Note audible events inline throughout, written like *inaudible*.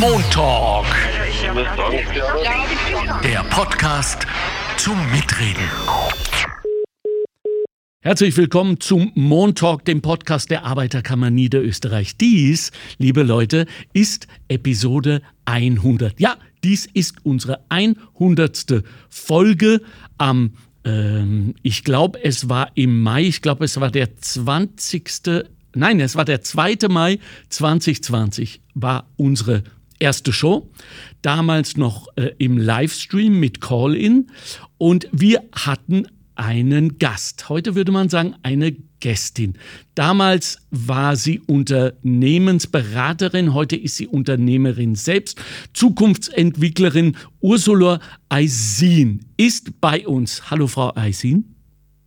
Montalk. Der Podcast zum Mitreden. Herzlich willkommen zum Montalk, dem Podcast der Arbeiterkammer Niederösterreich. Dies, liebe Leute, ist Episode 100. Ja, dies ist unsere 100. Folge am, ähm, ich glaube, es war im Mai, ich glaube, es war der 20. Nein, es war der 2. Mai 2020, war unsere erste Show. Damals noch äh, im Livestream mit Call-In. Und wir hatten einen Gast. Heute würde man sagen, eine Gästin. Damals war sie Unternehmensberaterin, heute ist sie Unternehmerin selbst. Zukunftsentwicklerin Ursula Eisin ist bei uns. Hallo, Frau Eisin.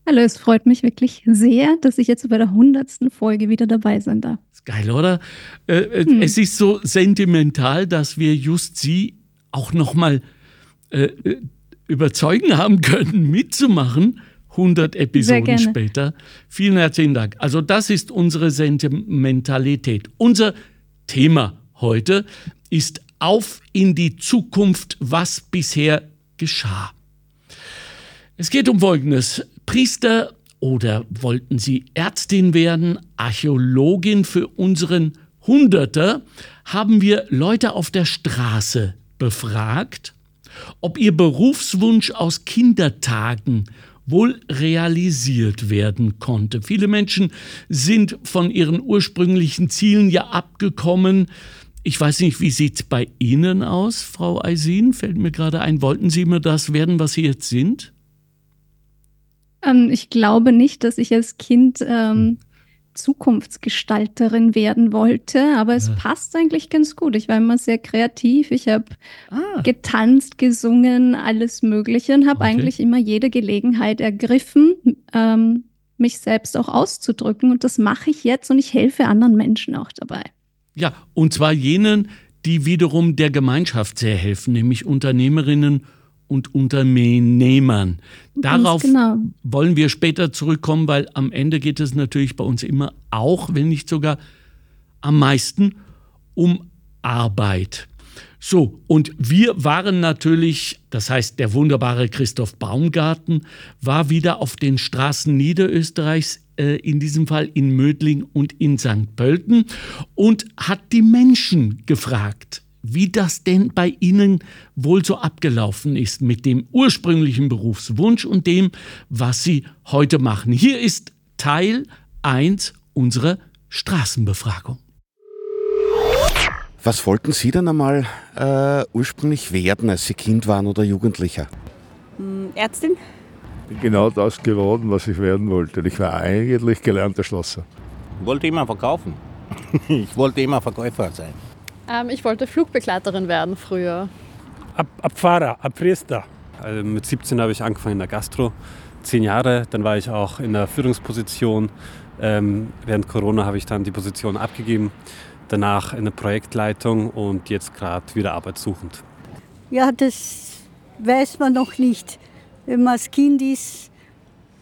Hallo, es freut mich wirklich sehr, dass ich jetzt bei der hundertsten Folge wieder dabei sein darf. Ist geil, oder? Äh, äh, hm. Es ist so sentimental, dass wir just Sie auch nochmal äh, äh überzeugen haben können, mitzumachen. 100 Episoden später. Vielen herzlichen Dank. Also das ist unsere Sentimentalität. Unser Thema heute ist auf in die Zukunft, was bisher geschah. Es geht um Folgendes. Priester oder wollten Sie Ärztin werden, Archäologin für unseren Hunderter, haben wir Leute auf der Straße befragt ob ihr Berufswunsch aus Kindertagen wohl realisiert werden konnte. Viele Menschen sind von ihren ursprünglichen Zielen ja abgekommen. Ich weiß nicht, wie sieht es bei Ihnen aus, Frau Eisin? Fällt mir gerade ein, wollten Sie mir das werden, was Sie jetzt sind? Ähm, ich glaube nicht, dass ich als Kind ähm, Zukunftsgestalterin werden wollte, aber es ja. passt eigentlich ganz gut. Ich war immer sehr kreativ. Ich habe ah. getanzt, gesungen, alles Mögliche und habe okay. eigentlich immer jede Gelegenheit ergriffen, ähm, mich selbst auch auszudrücken. Und das mache ich jetzt und ich helfe anderen Menschen auch dabei. Ja, und zwar jenen, die wiederum der Gemeinschaft sehr helfen, nämlich Unternehmerinnen und Unternehmern. Darauf genau. wollen wir später zurückkommen, weil am Ende geht es natürlich bei uns immer auch, wenn nicht sogar am meisten, um Arbeit. So, und wir waren natürlich, das heißt, der wunderbare Christoph Baumgarten war wieder auf den Straßen Niederösterreichs, äh, in diesem Fall in Mödling und in St. Pölten, und hat die Menschen gefragt, wie das denn bei Ihnen wohl so abgelaufen ist mit dem ursprünglichen Berufswunsch und dem, was Sie heute machen. Hier ist Teil 1 unserer Straßenbefragung. Was wollten Sie dann einmal äh, ursprünglich werden, als Sie Kind waren oder Jugendlicher? Hm, Ärztin. Bin genau das geworden, was ich werden wollte. Ich war eigentlich gelernter Schlosser. Ich wollte immer verkaufen. *laughs* Ich wollte immer Verkäufer sein. Ähm, ich wollte Flugbegleiterin werden früher. Ab, ab Fahrer, ab Priester. Also mit 17 habe ich angefangen in der Gastro. Zehn Jahre, dann war ich auch in der Führungsposition. Ähm, während Corona habe ich dann die Position abgegeben. Danach in der Projektleitung und jetzt gerade wieder arbeitssuchend. Ja, das weiß man noch nicht. Wenn man als Kind ist,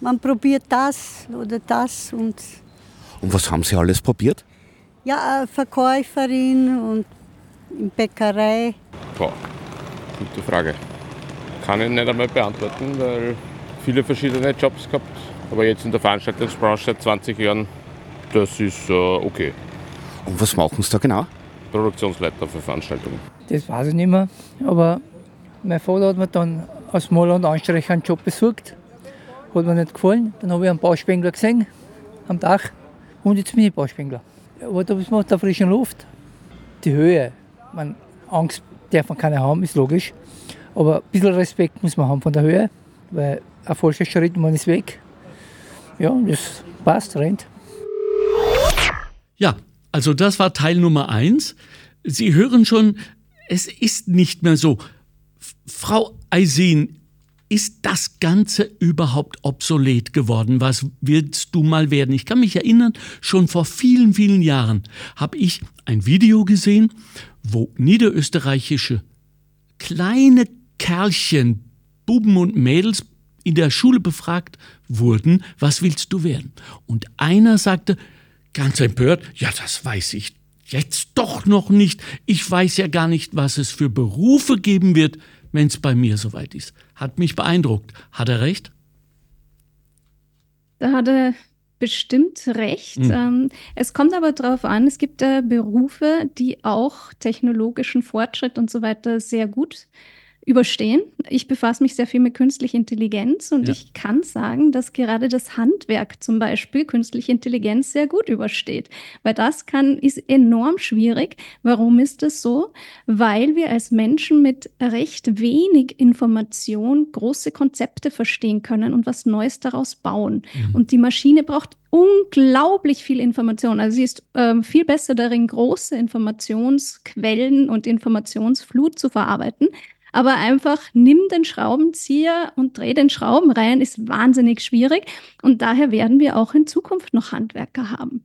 man probiert das oder das. Und, und was haben Sie alles probiert? Ja, Verkäuferin und in Bäckerei. Boah, gute Frage. Kann ich nicht einmal beantworten, weil viele verschiedene Jobs gehabt. Aber jetzt in der Veranstaltungsbranche seit 20 Jahren, das ist äh, okay. Und was machen Sie da genau? Produktionsleiter für Veranstaltungen. Das weiß ich nicht mehr, aber mein Vater hat mir dann als Maler und Anstreicher einen Job besucht. Hat mir nicht gefallen. Dann habe ich einen Bauspengler gesehen am Dach und jetzt bin ich Bauspengler. Da macht der frischen Luft. Die Höhe. Man, Angst darf man keine haben, ist logisch. Aber ein bisschen Respekt muss man haben von der Höhe, weil ein falscher Schritt, man ist weg. Ja, das passt, rennt. Ja, also das war Teil Nummer eins. Sie hören schon, es ist nicht mehr so. Frau Eisin, ist das Ganze überhaupt obsolet geworden? Was willst du mal werden? Ich kann mich erinnern, schon vor vielen, vielen Jahren habe ich ein Video gesehen, wo niederösterreichische kleine Kerlchen, Buben und Mädels in der Schule befragt wurden, was willst du werden? Und einer sagte, ganz empört, ja, das weiß ich jetzt doch noch nicht. Ich weiß ja gar nicht, was es für Berufe geben wird, wenn es bei mir soweit ist. Hat mich beeindruckt. Hat er recht? Da hat er bestimmt recht. Mhm. Es kommt aber darauf an, es gibt äh, Berufe, die auch technologischen Fortschritt und so weiter sehr gut überstehen. Ich befasse mich sehr viel mit künstlicher Intelligenz und ja. ich kann sagen, dass gerade das Handwerk zum Beispiel künstliche Intelligenz sehr gut übersteht. Weil das kann, ist enorm schwierig. Warum ist das so? Weil wir als Menschen mit recht wenig Information große Konzepte verstehen können und was Neues daraus bauen. Mhm. Und die Maschine braucht unglaublich viel Information. Also sie ist äh, viel besser darin, große Informationsquellen und Informationsflut zu verarbeiten aber einfach nimm den Schraubenzieher und dreh den Schrauben rein, ist wahnsinnig schwierig. Und daher werden wir auch in Zukunft noch Handwerker haben.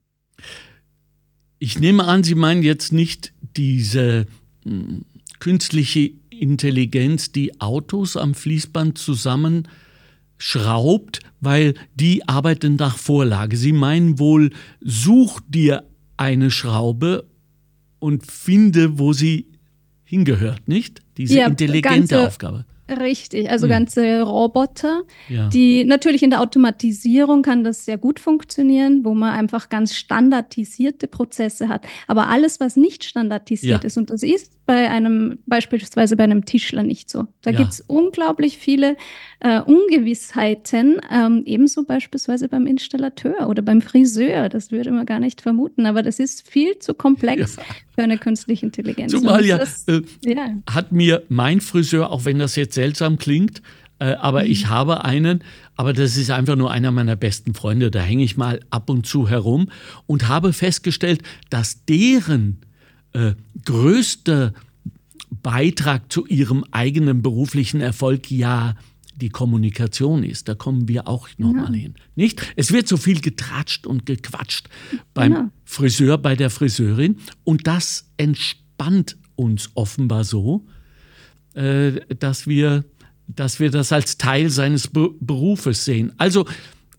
Ich nehme an, Sie meinen jetzt nicht diese mh, hm, künstliche Intelligenz, die Autos am Fließband zusammenschraubt, weil die arbeiten nach Vorlage. Sie meinen wohl, such dir eine Schraube und finde, wo sie hingehört, nicht? Diese ja, intelligente ganze, Aufgabe. Richtig, also hm. ganze Roboter, ja. die natürlich in der Automatisierung kann das sehr gut funktionieren, wo man einfach ganz standardisierte Prozesse hat. Aber alles, was nicht standardisiert ja. ist, und das ist bei einem, beispielsweise bei einem Tischler nicht so. Da ja. gibt es unglaublich viele äh, Ungewissheiten, ähm, ebenso beispielsweise beim Installateur oder beim Friseur. Das würde man gar nicht vermuten, aber das ist viel zu komplex ja. für eine künstliche Intelligenz. Zumal ja, das, äh, ja, hat mir mein Friseur, auch wenn das jetzt seltsam klingt, äh, aber mhm. ich habe einen, aber das ist einfach nur einer meiner besten Freunde, da hänge ich mal ab und zu herum und habe festgestellt, dass deren äh, größter Beitrag zu ihrem eigenen beruflichen Erfolg ja die Kommunikation ist. Da kommen wir auch nochmal ja. hin. Nicht? Es wird so viel getratscht und gequatscht beim genau. Friseur, bei der Friseurin. Und das entspannt uns offenbar so, äh, dass, wir, dass wir das als Teil seines Be Berufes sehen. Also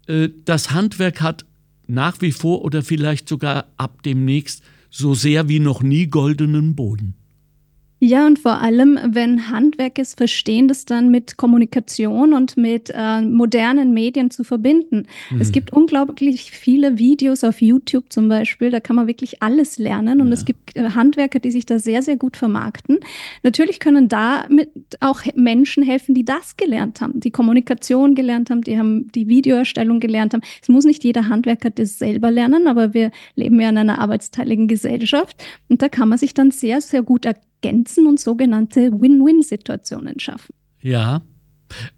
äh, das Handwerk hat nach wie vor oder vielleicht sogar ab demnächst so sehr wie noch nie goldenen Boden. Ja, und vor allem, wenn Handwerk es verstehen, das dann mit Kommunikation und mit äh, modernen Medien zu verbinden. Mhm. Es gibt unglaublich viele Videos auf YouTube zum Beispiel, da kann man wirklich alles lernen und ja. es gibt äh, Handwerker, die sich da sehr, sehr gut vermarkten. Natürlich können da mit auch Menschen helfen, die das gelernt haben, die Kommunikation gelernt haben, die haben die Videoerstellung gelernt haben. Es muss nicht jeder Handwerker das selber lernen, aber wir leben ja in einer arbeitsteiligen Gesellschaft und da kann man sich dann sehr, sehr gut erkennen ergänzen und sogenannte Win-Win-Situationen schaffen. Ja.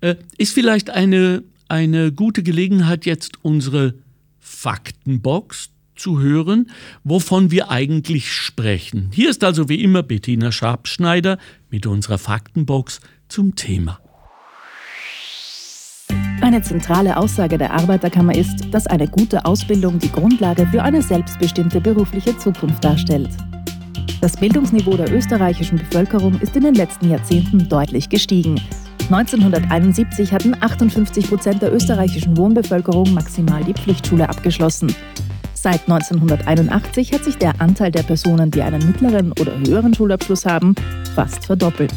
Äh, ist vielleicht eine, eine gute Gelegenheit, jetzt unsere Faktenbox zu hören, wovon wir eigentlich sprechen. Hier ist also wie immer Bettina Schabschneider mit unserer Faktenbox zum Thema. Eine zentrale Aussage der Arbeiterkammer ist, dass eine gute Ausbildung die Grundlage für eine selbstbestimmte berufliche Zukunft darstellt. Das Bildungsniveau der österreichischen Bevölkerung ist in den letzten Jahrzehnten deutlich gestiegen. 1971 hatten 58 Prozent der österreichischen Wohnbevölkerung maximal die Pflichtschule abgeschlossen. Seit 1981 hat sich der Anteil der Personen, die einen mittleren oder höheren Schulabschluss haben, fast verdoppelt.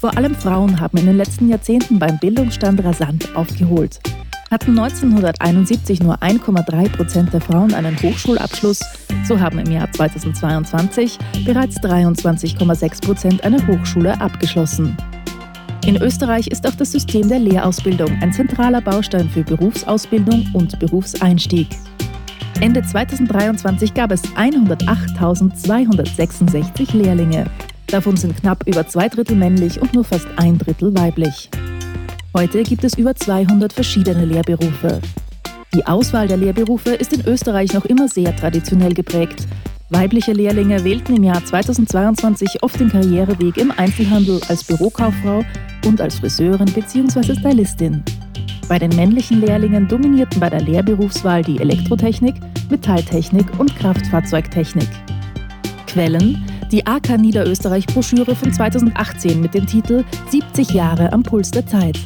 Vor allem Frauen haben in den letzten Jahrzehnten beim Bildungsstand rasant aufgeholt hatten 1971 nur 1,3 Prozent der Frauen einen Hochschulabschluss, so haben im Jahr 2022 bereits 23,6 Prozent eine Hochschule abgeschlossen. In Österreich ist auch das System der Lehrausbildung ein zentraler Baustein für Berufsausbildung und Berufseinstieg. Ende 2023 gab es 108.266 Lehrlinge. Davon sind knapp über zwei Drittel männlich und nur fast ein Drittel weiblich. Heute gibt es über 200 verschiedene Lehrberufe. Die Auswahl der Lehrberufe ist in Österreich noch immer sehr traditionell geprägt. Weibliche Lehrlinge wählten im Jahr 2022 oft den Karriereweg im Einzelhandel als Bürokauffrau und als Friseurin bzw. Stylistin. Bei den männlichen Lehrlingen dominierten bei der Lehrberufswahl die Elektrotechnik, Metalltechnik und Kraftfahrzeugtechnik. Quellen die AK Niederösterreich Broschüre von 2018 mit dem Titel 70 Jahre am Puls der Zeit.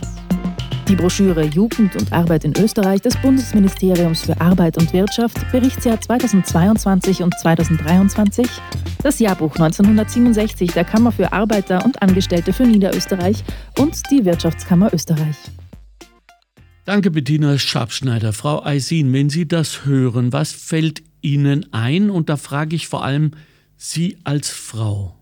Die Broschüre Jugend und Arbeit in Österreich des Bundesministeriums für Arbeit und Wirtschaft, Berichtsjahr 2022 und 2023, das Jahrbuch 1967 der Kammer für Arbeiter und Angestellte für Niederösterreich und die Wirtschaftskammer Österreich. Danke, Bettina Schabschneider. Frau Eisin, wenn Sie das hören, was fällt Ihnen ein? Und da frage ich vor allem Sie als Frau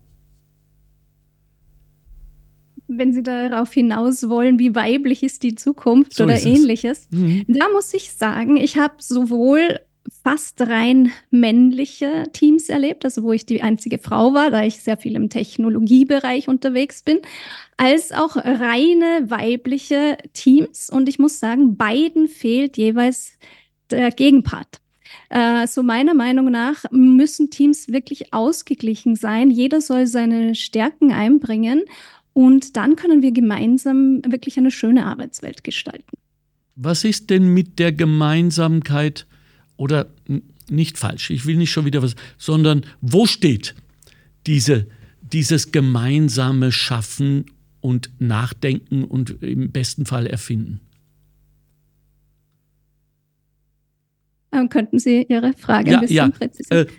wenn Sie darauf hinaus wollen, wie weiblich ist die Zukunft so oder ähnliches, mhm. da muss ich sagen, ich habe sowohl fast rein männliche Teams erlebt, also wo ich die einzige Frau war, da ich sehr viel im Technologiebereich unterwegs bin, als auch reine weibliche Teams. Und ich muss sagen, beiden fehlt jeweils der Gegenpart. Äh, so meiner Meinung nach müssen Teams wirklich ausgeglichen sein. Jeder soll seine Stärken einbringen und dann können wir gemeinsam wirklich eine schöne Arbeitswelt gestalten. Was ist denn mit der Gemeinsamkeit oder nicht falsch, ich will nicht schon wieder was, sondern wo steht diese, dieses gemeinsame Schaffen und Nachdenken und im besten Fall Erfinden? Dann könnten Sie Ihre Frage ja, ein bisschen ja. präzisieren? Äh,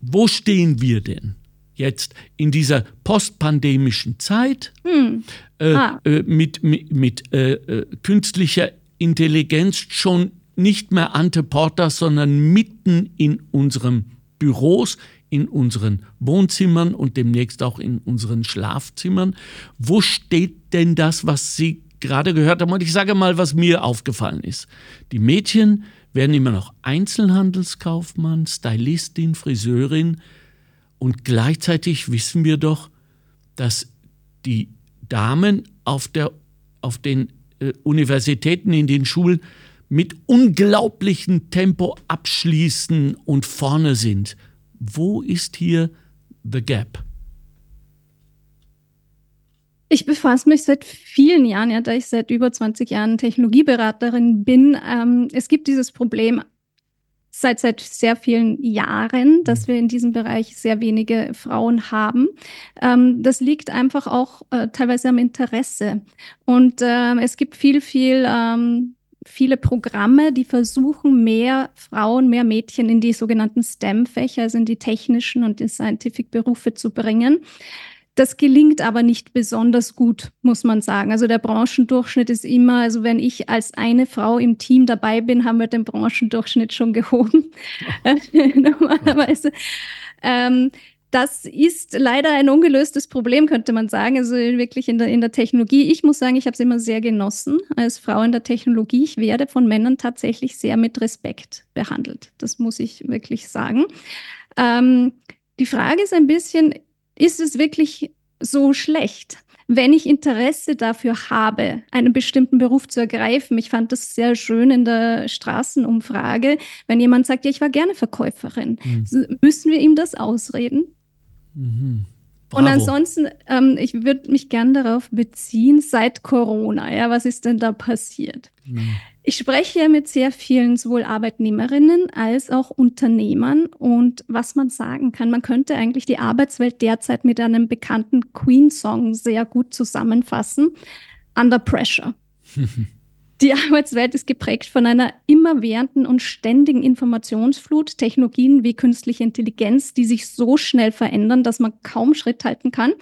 wo stehen wir denn? Jetzt in dieser postpandemischen Zeit hm. äh, ah. äh, mit, mit, mit äh, äh, künstlicher Intelligenz schon nicht mehr ante portas, sondern mitten in unseren Büros, in unseren Wohnzimmern und demnächst auch in unseren Schlafzimmern. Wo steht denn das, was Sie gerade gehört haben? Und ich sage mal, was mir aufgefallen ist. Die Mädchen werden immer noch Einzelhandelskaufmann, Stylistin, Friseurin, und gleichzeitig wissen wir doch, dass die Damen auf, der, auf den äh, Universitäten, in den Schulen mit unglaublichem Tempo abschließen und vorne sind. Wo ist hier the gap? Ich befasse mich seit vielen Jahren, ja, da ich seit über 20 Jahren Technologieberaterin bin. Ähm, es gibt dieses Problem seit, seit sehr vielen Jahren, dass wir in diesem Bereich sehr wenige Frauen haben. Ähm, das liegt einfach auch äh, teilweise am Interesse. Und äh, es gibt viel, viel, ähm, viele Programme, die versuchen, mehr Frauen, mehr Mädchen in die sogenannten STEM-Fächer, also in die technischen und die Scientific-Berufe zu bringen. Das gelingt aber nicht besonders gut, muss man sagen. Also der Branchendurchschnitt ist immer, also wenn ich als eine Frau im Team dabei bin, haben wir den Branchendurchschnitt schon gehoben. *laughs* *laughs* Normalerweise. Ähm, das ist leider ein ungelöstes Problem, könnte man sagen. Also wirklich in der, in der Technologie. Ich muss sagen, ich habe es immer sehr genossen als Frau in der Technologie. Ich werde von Männern tatsächlich sehr mit Respekt behandelt. Das muss ich wirklich sagen. Ähm, die Frage ist ein bisschen, ist es wirklich so schlecht? Wenn ich Interesse dafür habe, einen bestimmten Beruf zu ergreifen, ich fand das sehr schön in der Straßenumfrage, wenn jemand sagt, ja, ich war gerne Verkäuferin, mhm. müssen wir ihm das ausreden? Mhm. Und ansonsten, ähm, ich würde mich gern darauf beziehen, seit Corona, ja, was ist denn da passiert? Mhm. Ich spreche mit sehr vielen sowohl Arbeitnehmerinnen als auch Unternehmern und was man sagen kann, man könnte eigentlich die Arbeitswelt derzeit mit einem bekannten Queen-Song sehr gut zusammenfassen. Under Pressure. *laughs* Die Arbeitswelt ist geprägt von einer immerwährenden und ständigen Informationsflut, Technologien wie künstliche Intelligenz, die sich so schnell verändern, dass man kaum Schritt halten kann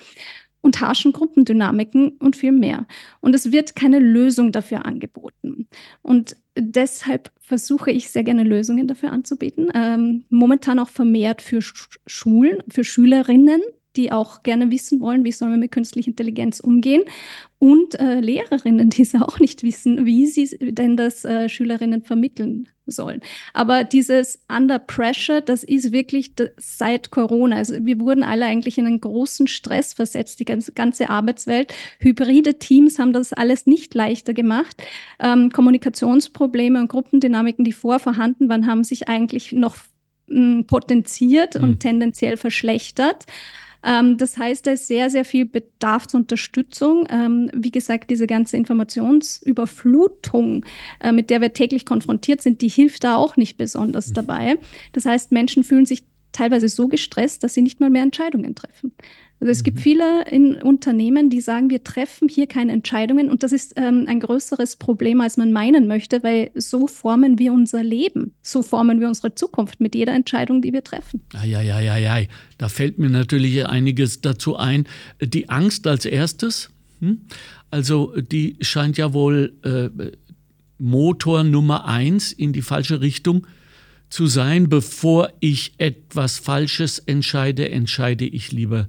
und harschen Gruppendynamiken und viel mehr. Und es wird keine Lösung dafür angeboten. Und deshalb versuche ich sehr gerne Lösungen dafür anzubieten. Ähm, momentan auch vermehrt für Schulen, für Schülerinnen, die auch gerne wissen wollen, wie sollen wir mit künstlicher Intelligenz umgehen. Und äh, Lehrerinnen, die es *laughs* auch nicht wissen, wie sie denn das äh, Schülerinnen vermitteln sollen. Aber dieses Under Pressure, das ist wirklich seit Corona. Also wir wurden alle eigentlich in einen großen Stress versetzt, die ganze, ganze Arbeitswelt. Hybride Teams haben das alles nicht leichter gemacht. Ähm, Kommunikationsprobleme und Gruppendynamiken, die vorvorhanden waren, haben sich eigentlich noch mh, potenziert mhm. und tendenziell verschlechtert. Ähm, das heißt, da ist sehr, sehr viel Bedarfsunterstützung. Ähm, wie gesagt, diese ganze Informationsüberflutung, äh, mit der wir täglich konfrontiert sind, die hilft da auch nicht besonders mhm. dabei. Das heißt, Menschen fühlen sich teilweise so gestresst, dass sie nicht mal mehr Entscheidungen treffen. Also es mhm. gibt viele in Unternehmen, die sagen, wir treffen hier keine Entscheidungen und das ist ähm, ein größeres Problem, als man meinen möchte, weil so formen wir unser Leben, so formen wir unsere Zukunft mit jeder Entscheidung, die wir treffen. Ja, ja, ja, ja, da fällt mir natürlich einiges dazu ein. Die Angst als erstes, hm? also die scheint ja wohl äh, Motor Nummer eins in die falsche Richtung zu sein. Bevor ich etwas Falsches entscheide, entscheide ich lieber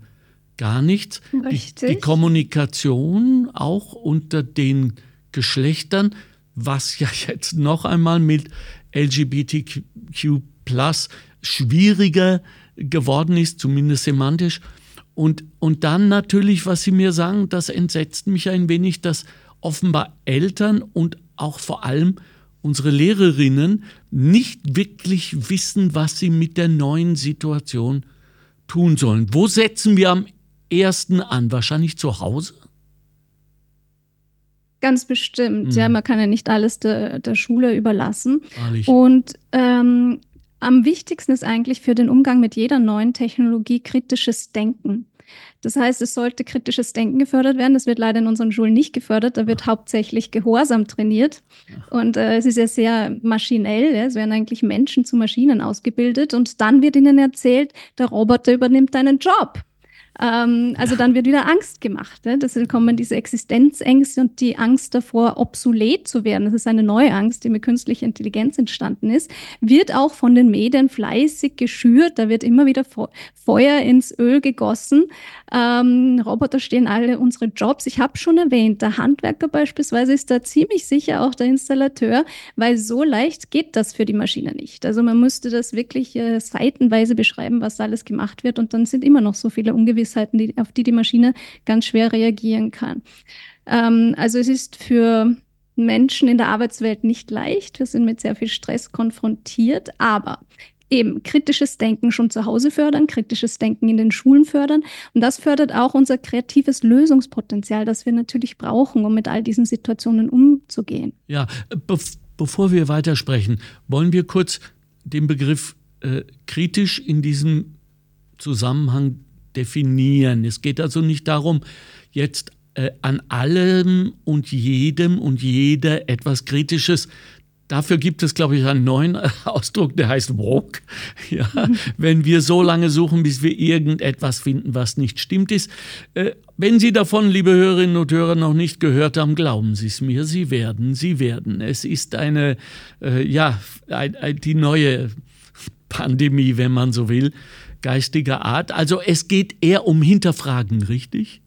gar nichts. Die, die, Kommunikation auch unter den Geschlechtern, was ja *laughs* jetzt noch einmal mit LGBTQ schwieriger geworden ist, zumindest semantisch. Und, und dann natürlich, was Sie mir sagen, das entsetzt mich ein wenig, dass offenbar Eltern und auch vor allem unsere Lehrerinnen nicht wirklich wissen, was sie mit der neuen Situation tun sollen. Wo setzen wir am ersten an? Wahrscheinlich zu Hause? Ganz bestimmt. Mhm. Ja, man kann ja nicht alles der, der Schule überlassen. Wahrlich. Und ähm, am wichtigsten ist eigentlich für den Umgang mit jeder neuen Technologie kritisches Denken. Das heißt, es sollte kritisches Denken gefördert werden. Das wird leider in unseren Schulen nicht gefördert. Da wird hauptsächlich Gehorsam trainiert. Und äh, es ist ja sehr maschinell. Ja? Es werden eigentlich Menschen zu Maschinen ausgebildet. Und dann wird ihnen erzählt, der Roboter übernimmt deinen Job. Ähm, also dann wird wieder Angst gemacht. Ne? Deswegen kommen diese Existenzängste und die Angst davor, obsolet zu werden. Das ist eine neue Angst, die mit künstlicher Intelligenz entstanden ist. Wird auch von den Medien fleißig geschürt. Da wird immer wieder Feuer ins Öl gegossen. Ähm, Roboter stehen alle unsere Jobs. Ich habe schon erwähnt, der Handwerker beispielsweise ist da ziemlich sicher auch der Installateur, weil so leicht geht das für die Maschine nicht. Also man müsste das wirklich äh, seitenweise beschreiben, was alles gemacht wird und dann sind immer noch so viele Ungewissheiten, die, auf die die Maschine ganz schwer reagieren kann. Ähm, also es ist für Menschen in der Arbeitswelt nicht leicht. Wir sind mit sehr viel Stress konfrontiert, aber eben kritisches Denken schon zu Hause fördern, kritisches Denken in den Schulen fördern. Und das fördert auch unser kreatives Lösungspotenzial, das wir natürlich brauchen, um mit all diesen Situationen umzugehen. Ja, be bevor wir weitersprechen, wollen wir kurz den Begriff äh, kritisch in diesem Zusammenhang definieren. Es geht also nicht darum, jetzt äh, an allem und jedem und jeder etwas Kritisches Dafür gibt es, glaube ich, einen neuen *laughs* Ausdruck, der heißt Woke. *laughs* Ja, wenn wir so lange suchen, bis wir irgendetwas finden, was nicht stimmt ist. Äh, wenn Sie davon, liebe Hörerinnen und Hörer, noch nicht gehört haben, glauben Sie es mir, Sie werden, Sie werden. Es ist eine, äh, ja, ein, ein, die neue Pandemie, wenn man so will, geistiger Art. Also es geht eher um Hinterfragen, richtig?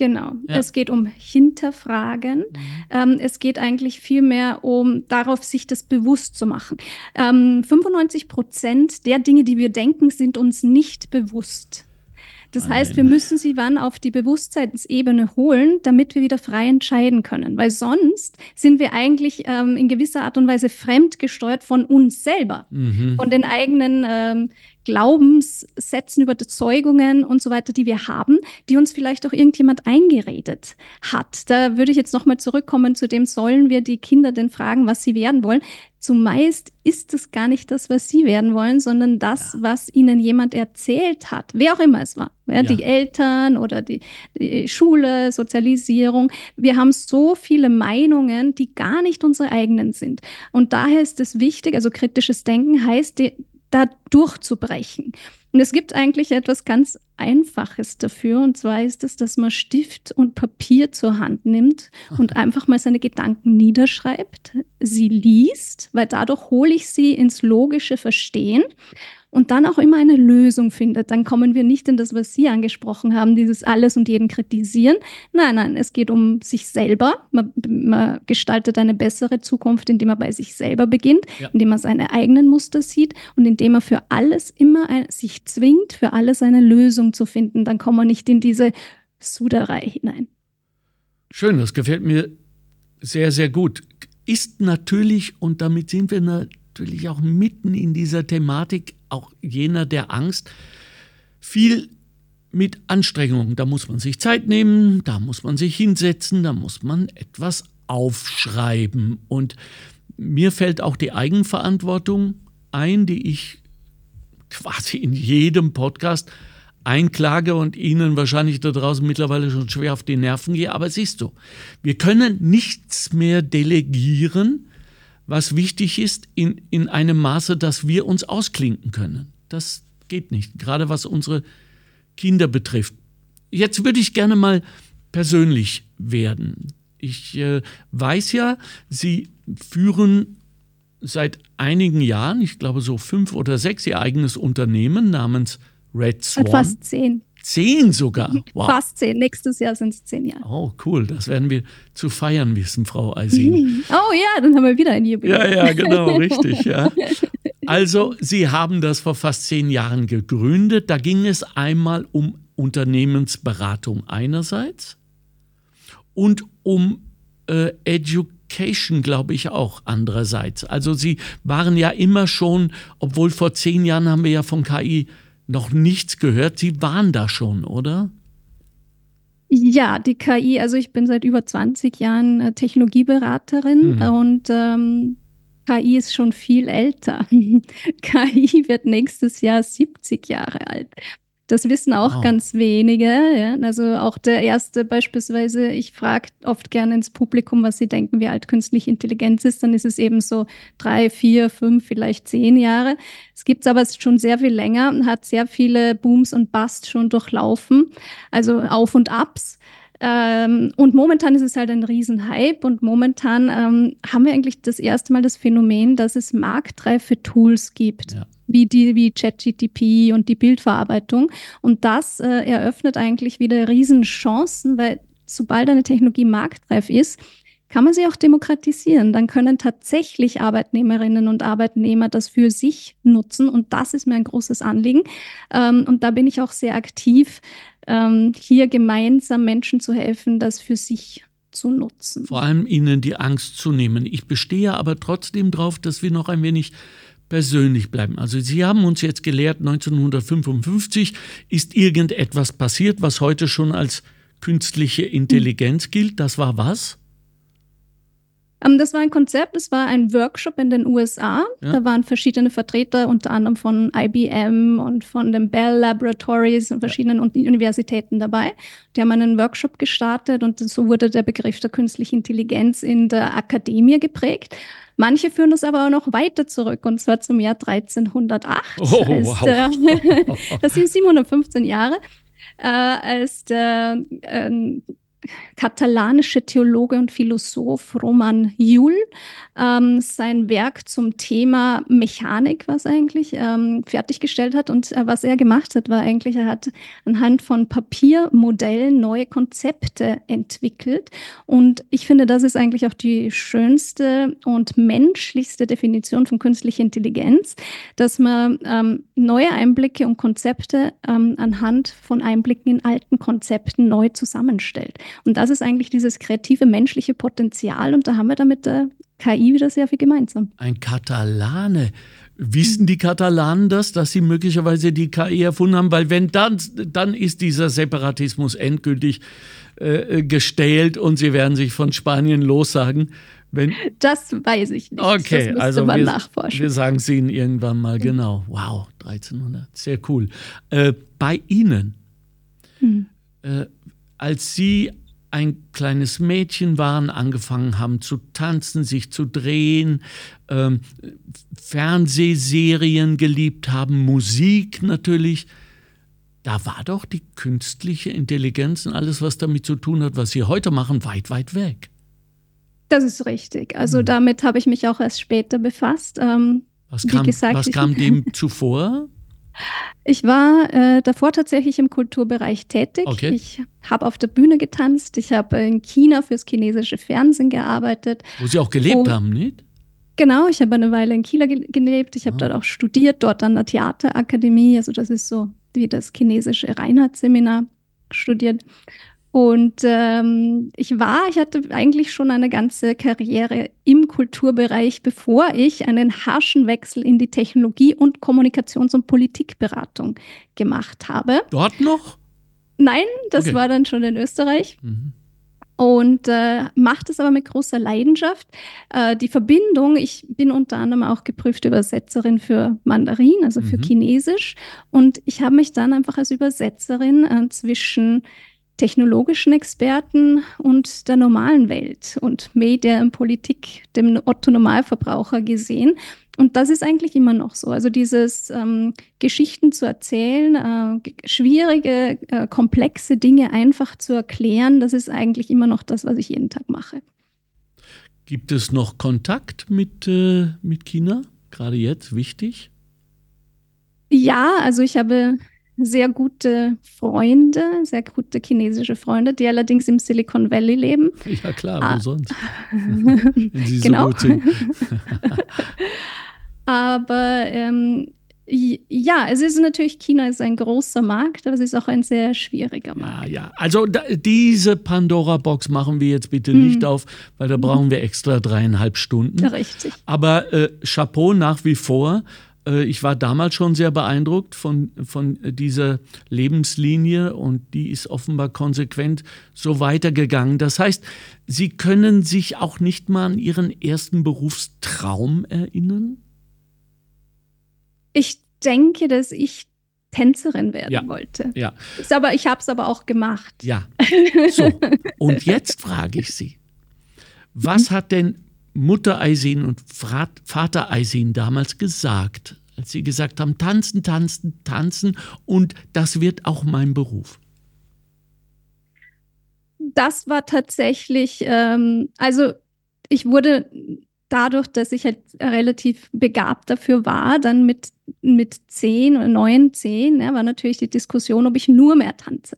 Genau, ja. es geht um Hinterfragen. Mhm. Ähm, es geht eigentlich vielmehr um darauf, sich das bewusst zu machen. Ähm, 95 Prozent der Dinge, die wir denken, sind uns nicht bewusst. Das Nein. heißt, wir müssen sie wann auf die Bewusstseinsebene holen, damit wir wieder frei entscheiden können. Weil sonst sind wir eigentlich ähm, in gewisser Art und Weise fremdgesteuert von uns selber, mhm. von den eigenen ähm, Glaubenssätzen, Überzeugungen und so weiter, die wir haben, die uns vielleicht auch irgendjemand eingeredet hat. Da würde ich jetzt nochmal zurückkommen zu dem, sollen wir die Kinder denn fragen, was sie werden wollen? Zumeist ist es gar nicht das, was sie werden wollen, sondern das, ja. was ihnen jemand erzählt hat, wer auch immer es war. Ja, ja. Die Eltern oder die, die, Schule, Sozialisierung. Wir haben so viele Meinungen, die gar nicht unsere eigenen sind. Und daher ist es wichtig, also kritisches Denken heißt, die, da durchzubrechen. Und es gibt eigentlich etwas ganz Einfaches dafür, und zwar ist es, dass man Stift und Papier zur Hand nimmt und einfach mal seine Gedanken niederschreibt, sie liest, weil dadurch hole ich sie ins logische Verstehen und dann auch immer eine Lösung findet. Dann kommen wir nicht in das, was Sie angesprochen haben, dieses alles und jeden kritisieren. Nein, nein, es geht um sich selber. Man, man gestaltet eine bessere Zukunft, indem man bei sich selber beginnt, ja. indem man seine eigenen Muster sieht und indem man für alles immer ein, sich zwingt, für alles eine Lösung zu finden. Dann kommen wir nicht in diese Suderei hinein. Schön, das gefällt mir sehr, sehr gut. Ist natürlich, und damit sind wir natürlich auch mitten in dieser Thematik, auch jener der Angst, viel mit Anstrengung. Da muss man sich Zeit nehmen, da muss man sich hinsetzen, da muss man etwas aufschreiben. Und mir fällt auch die Eigenverantwortung ein, die ich quasi in jedem Podcast einklage und Ihnen wahrscheinlich da draußen mittlerweile schon schwer auf die Nerven gehe. Aber siehst du, wir können nichts mehr delegieren, was wichtig ist, in, in einem Maße, dass wir uns ausklinken können. Das geht nicht, gerade was unsere Kinder betrifft. Jetzt würde ich gerne mal persönlich werden. Ich äh, weiß ja, Sie führen seit einigen Jahren, ich glaube so fünf oder sechs, Ihr eigenes Unternehmen namens Red Swan. Fast zehn. Zehn sogar. *laughs* Wow. Fast zehn. Nächstes Jahr sind es zehn Jahre. Oh, cool. Das werden wir zu feiern wissen, Frau Eisin. *laughs* Oh ja, dann haben wir wieder ein Jubiläum. Ja, ja, genau, *laughs* richtig. Ja. Also, Sie haben das vor fast zehn Jahren gegründet. Da ging es einmal um Unternehmensberatung einerseits und um äh, Education, glaube ich, auch andererseits. Also Sie waren ja immer schon, obwohl vor zehn Jahren haben wir ja von KI noch nichts gehört. Sie waren da schon, oder? Ja, die KI, also ich bin seit über 20 Jahren äh, Technologieberaterin mhm. und ähm, KI ist schon viel älter. *laughs* KI wird nächstes Jahr 70 Jahre alt. Das wissen auch wow. ganz wenige. Ja? Also auch der erste beispielsweise, ich frage oft gerne ins Publikum, was sie denken, wie alt künstliche Intelligenz ist. Dann ist es eben so drei, vier, fünf, vielleicht zehn Jahre. Es gibt es aber schon sehr viel länger und hat sehr viele Booms und Busts schon durchlaufen, also Auf und Abs. Ähm, und momentan ist es halt ein Riesenhype und momentan ähm, haben wir eigentlich das erste Mal das Phänomen, dass es marktreife Tools gibt. Ja wie die wie ChatGTP und die Bildverarbeitung. Und das äh, eröffnet eigentlich wieder Riesenchancen, weil sobald eine Technologie marktreif ist, kann man sie auch demokratisieren. Dann können tatsächlich Arbeitnehmerinnen und Arbeitnehmer das für sich nutzen. Und das ist mir ein großes Anliegen. Ähm, und da bin ich auch sehr aktiv, ähm, hier gemeinsam Menschen zu helfen, das für sich zu nutzen. Vor allem ihnen die Angst zu nehmen. Ich bestehe aber trotzdem darauf, dass wir noch ein wenig persönlich bleiben. Also Sie haben uns jetzt gelehrt, 1955 ist irgendetwas passiert, was heute schon als künstliche Intelligenz gilt. Das war was? Ähm, das war ein Konzept, es war ein Workshop in den USA. Ja. Da waren verschiedene Vertreter, unter anderem von IBM und von den Bell Laboratories und verschiedenen ja. Universitäten dabei. Die haben einen Workshop gestartet und so wurde der Begriff der künstlichen Intelligenz in der Akademie geprägt. Manche führen es aber auch noch weiter zurück, und zwar zum Jahr 1308. Oh, wow. der, *laughs* das sind 715 Jahre, äh, als der äh, katalanische Theologe und Philosoph Roman Jul ähm, sein Werk zum Thema Mechanik, was eigentlich ähm, fertiggestellt hat. Und äh, was er gemacht hat, war eigentlich, er hat anhand von Papiermodellen neue Konzepte entwickelt. Und ich finde, das ist eigentlich auch die schönste und menschlichste Definition von künstlicher Intelligenz, dass man ähm, neue Einblicke und Konzepte ähm, anhand von Einblicken in alten Konzepten neu zusammenstellt. Und das ist eigentlich dieses kreative menschliche Potenzial. Und da haben wir damit der KI wieder sehr viel gemeinsam. Ein Katalane. Wissen die Katalanen das, dass sie möglicherweise die KI erfunden haben? Weil wenn dann, dann ist dieser Separatismus endgültig äh, gestählt und sie werden sich von Spanien lossagen. Wenn das weiß ich nicht. Okay, also wir, wir sagen es Ihnen irgendwann mal genau. Wow, 1300, sehr cool. Äh, bei Ihnen, hm. äh, als Sie ein kleines Mädchen waren, angefangen haben zu tanzen, sich zu drehen, ähm, Fernsehserien geliebt haben, Musik natürlich. Da war doch die künstliche Intelligenz und alles, was damit zu tun hat, was Sie heute machen, weit, weit weg. Das ist richtig. Also hm. damit habe ich mich auch erst später befasst. Ähm, was kam, gesagt, was kam dem *laughs* zuvor? Ich war äh, davor tatsächlich im Kulturbereich tätig. Okay. Ich habe auf der Bühne getanzt. Ich habe in China fürs chinesische Fernsehen gearbeitet. Wo Sie auch gelebt oh, haben, nicht? Genau, ich habe eine Weile in China ge gelebt. Ich habe ah. dort auch studiert, dort an der Theaterakademie. Also das ist so wie das chinesische Reinhardt-Seminar studiert. Und ähm, ich war, ich hatte eigentlich schon eine ganze Karriere im Kulturbereich, bevor ich einen harschen Wechsel in die Technologie- und Kommunikations- und Politikberatung gemacht habe. Dort noch? Nein, das okay. war dann schon in Österreich. Mhm. und äh, mache das aber mit großer Leidenschaft. Äh, die Verbindung, ich bin unter anderem auch geprüfte Übersetzerin für Mandarin, also für mhm. Chinesisch. Und ich habe mich dann einfach als Übersetzerin äh, zwischen technologischen Experten und der normalen Welt und Media und Politik, dem Otto-Normalverbraucher gesehen. Und das ist eigentlich immer noch so. Also dieses ähm, Geschichten zu erzählen, äh, schwierige, äh, komplexe Dinge einfach zu erklären, das ist eigentlich immer noch das, was ich jeden Tag mache. Gibt es noch Kontakt mit, äh, mit China? Gerade jetzt wichtig? Ja, also ich habe sehr gute Freunde, sehr gute chinesische Freunde, die allerdings im Silicon Valley leben. Ja klar, ah. wo sonst? *laughs* Genau. so sind. *laughs* Aber ähm, ja, es ist natürlich, China ist ein großer Markt, aber es ist auch ein sehr schwieriger Markt. Ja, ja. Also da, diese Pandora-Box machen wir jetzt bitte mhm. nicht auf, weil da brauchen wir extra dreieinhalb Stunden. Richtig. Aber äh, Chapeau nach wie vor. Äh, ich war damals schon sehr beeindruckt von, von dieser Lebenslinie und die ist offenbar konsequent so weitergegangen. Das heißt, Sie können sich auch nicht mal an Ihren ersten Berufstraum erinnern? Ich denke, dass ich Tänzerin werden ja, wollte. Ja. Ist aber, ich habe es aber auch gemacht. Ja. *laughs* So. Und jetzt frage ich Sie, was hat denn Mutter Eisin und Vater Eisin damals gesagt, als sie gesagt haben, tanzen, tanzen, tanzen und das wird auch mein Beruf? Das war tatsächlich, ähm, also ich wurde dadurch, dass ich halt relativ begabt dafür war, dann mit, mit zehn oder neun, zehn, ja, war natürlich die Diskussion, ob ich nur mehr tanze.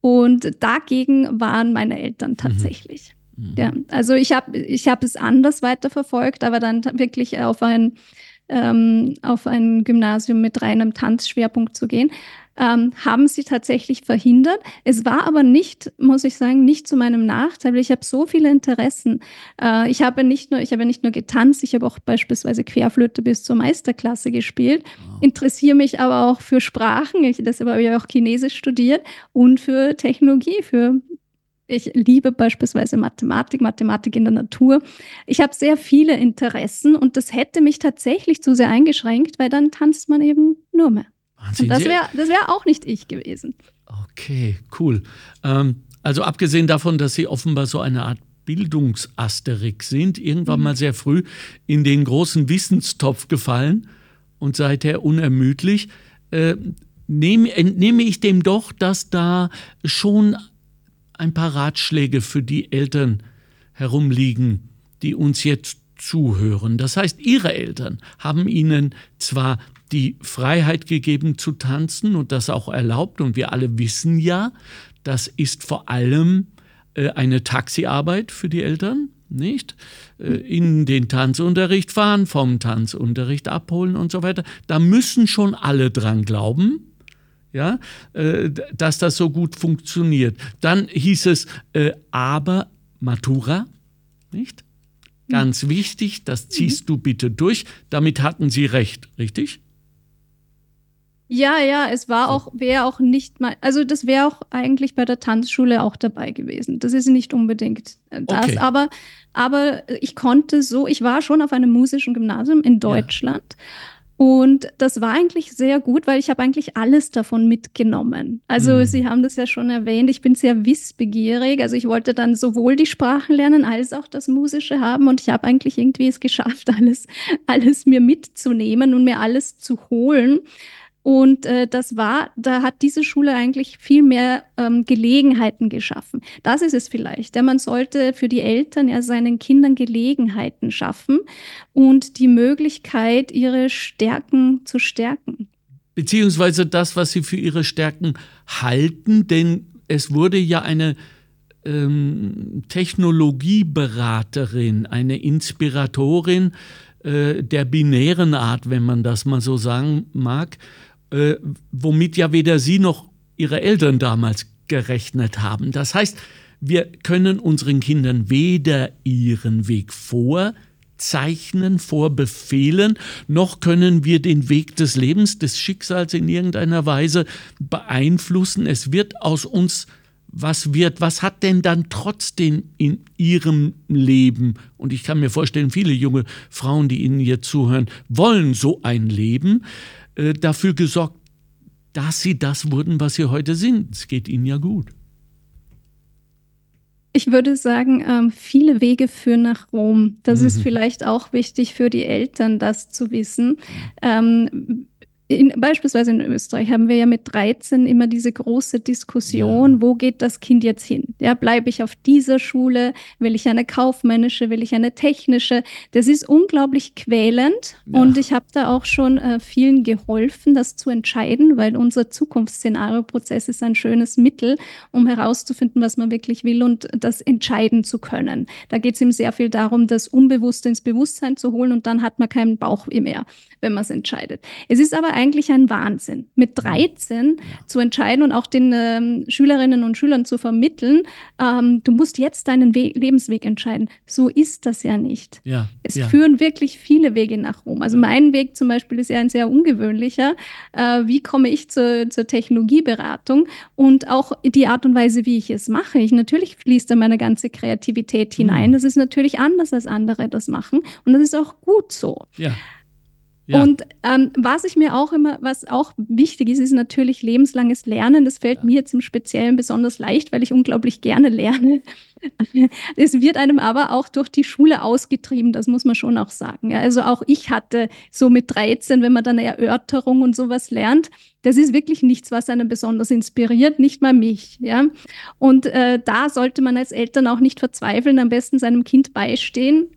Und dagegen waren meine Eltern mhm. tatsächlich. Mhm. Ja, also ich habe ich hab es anders weiterverfolgt, aber dann wirklich auf ein, ähm, auf ein Gymnasium mit reinem Tanzschwerpunkt zu gehen ähm, haben sie tatsächlich verhindert. Es war aber nicht, muss ich sagen, nicht zu meinem Nachteil, weil ich habe so viele Interessen. Äh, ich habe nicht nur, ich habe nicht nur getanzt, ich habe auch beispielsweise Querflöte bis zur Meisterklasse gespielt, wow. interessiere mich aber auch für Sprachen. Ich, deshalb habe ich auch Chinesisch studiert und für Technologie, für ich liebe beispielsweise Mathematik, Mathematik in der Natur. Ich habe sehr viele Interessen und das hätte mich tatsächlich zu sehr eingeschränkt, weil dann tanzt man eben nur mehr. Wahnsinn. Und das wäre das wär auch nicht ich gewesen. Okay, cool. Ähm, also abgesehen davon, dass Sie offenbar so eine Art Bildungsasterix sind, irgendwann mhm. mal sehr früh in den großen Wissenstopf gefallen und seither unermüdlich, äh, nehme, entnehme ich dem doch, dass da schon ein paar Ratschläge für die Eltern herumliegen, die uns jetzt zuhören. Das heißt, Ihre Eltern haben Ihnen zwar die Freiheit gegeben zu tanzen und das auch erlaubt. Und wir alle wissen ja, das ist vor allem äh, eine Taxiarbeit für die Eltern, nicht? Äh, in den Tanzunterricht fahren, vom Tanzunterricht abholen und so weiter. Da müssen schon alle dran glauben. Ja, äh, dass das so gut funktioniert. Dann hieß es, äh, aber Matura, nicht? Ganz wichtig, das ziehst du bitte durch. Damit hatten sie recht, richtig? Ja, ja, es war auch, wäre auch nicht mal, also das wäre auch eigentlich bei der Tanzschule auch dabei gewesen. Das ist nicht unbedingt äh, das, okay. aber, aber ich konnte so, ich war schon auf einem musischen Gymnasium in Deutschland. Ja. Und das war eigentlich sehr gut, weil ich habe eigentlich alles davon mitgenommen. Also mhm. Sie haben das ja schon erwähnt, ich bin sehr wissbegierig. Also ich wollte dann sowohl die Sprachen lernen als auch das Musische haben. Und ich habe eigentlich irgendwie es geschafft, *laughs* alles, alles mir mitzunehmen und mir alles zu holen. Und äh, das war, da hat diese Schule eigentlich viel mehr ähm, Gelegenheiten geschaffen. Das ist es vielleicht. Ja, man sollte für die Eltern ja seinen Kindern Gelegenheiten schaffen und die Möglichkeit, ihre Stärken zu stärken. Beziehungsweise das, was sie für ihre Stärken halten, denn es wurde ja eine ähm, Technologieberaterin, eine Inspiratorin äh, der binären Art, wenn man das mal so sagen mag, äh, womit ja weder Sie noch Ihre Eltern damals gerechnet haben. Das heißt, wir können unseren Kindern weder ihren Weg vorzeichnen, vorbefehlen, noch können wir den Weg des Lebens, des Schicksals in irgendeiner Weise beeinflussen. Es wird aus uns was wird, was hat denn dann trotzdem in ihrem Leben, und ich kann mir vorstellen, viele junge Frauen, die Ihnen hier zuhören, wollen so ein Leben, äh, dafür gesorgt, dass sie das wurden, was sie heute sind. Es geht ihnen ja gut. Ich würde sagen, ähm, viele Wege führen nach Rom. Das mhm. ist vielleicht auch wichtig für die Eltern, das zu wissen. Ähm, in, beispielsweise in Österreich haben wir ja mit 13 immer diese große Diskussion, ja. wo geht das Kind jetzt hin? Ja, bleibe ich auf dieser Schule? Will ich eine kaufmännische? Will ich eine technische? Das ist unglaublich quälend ja. und ich habe da auch schon äh, vielen geholfen, das zu entscheiden, weil unser Zukunftsszenario-Prozess ist ein schönes Mittel, um herauszufinden, was man wirklich will und das entscheiden zu können. Da geht es ihm sehr viel darum, das Unbewusste ins Bewusstsein zu holen und dann hat man keinen Bauch mehr, wenn man es entscheidet. Es ist aber eigentlich ein Wahnsinn, mit 13 ja. zu entscheiden und auch den ähm, Schülerinnen und Schülern zu vermitteln, ähm, du musst jetzt deinen We Lebensweg entscheiden. So ist das ja nicht. Ja, es ja. führen wirklich viele Wege nach Rom. Also mein Weg zum Beispiel ist ja ein sehr ungewöhnlicher. Äh, wie komme ich zur, zur Technologieberatung und auch die Art und Weise, wie ich es mache. Ich natürlich fließt da meine ganze Kreativität hinein. Mhm. Das ist natürlich anders als andere das machen und das ist auch gut so. Ja. Ja. Und ähm, was ich mir auch immer, was auch wichtig ist, ist natürlich lebenslanges Lernen. Das fällt ja. mir jetzt im Speziellen besonders leicht, weil ich unglaublich gerne lerne. *laughs* Es wird einem aber auch durch die Schule ausgetrieben, das muss man schon auch sagen. Ja, also auch ich hatte so mit 13, wenn man dann eine Erörterung und sowas lernt, das ist wirklich nichts, was einen besonders inspiriert, nicht mal mich. Ja? Und äh, da sollte man als Eltern auch nicht verzweifeln, am besten seinem Kind beistehen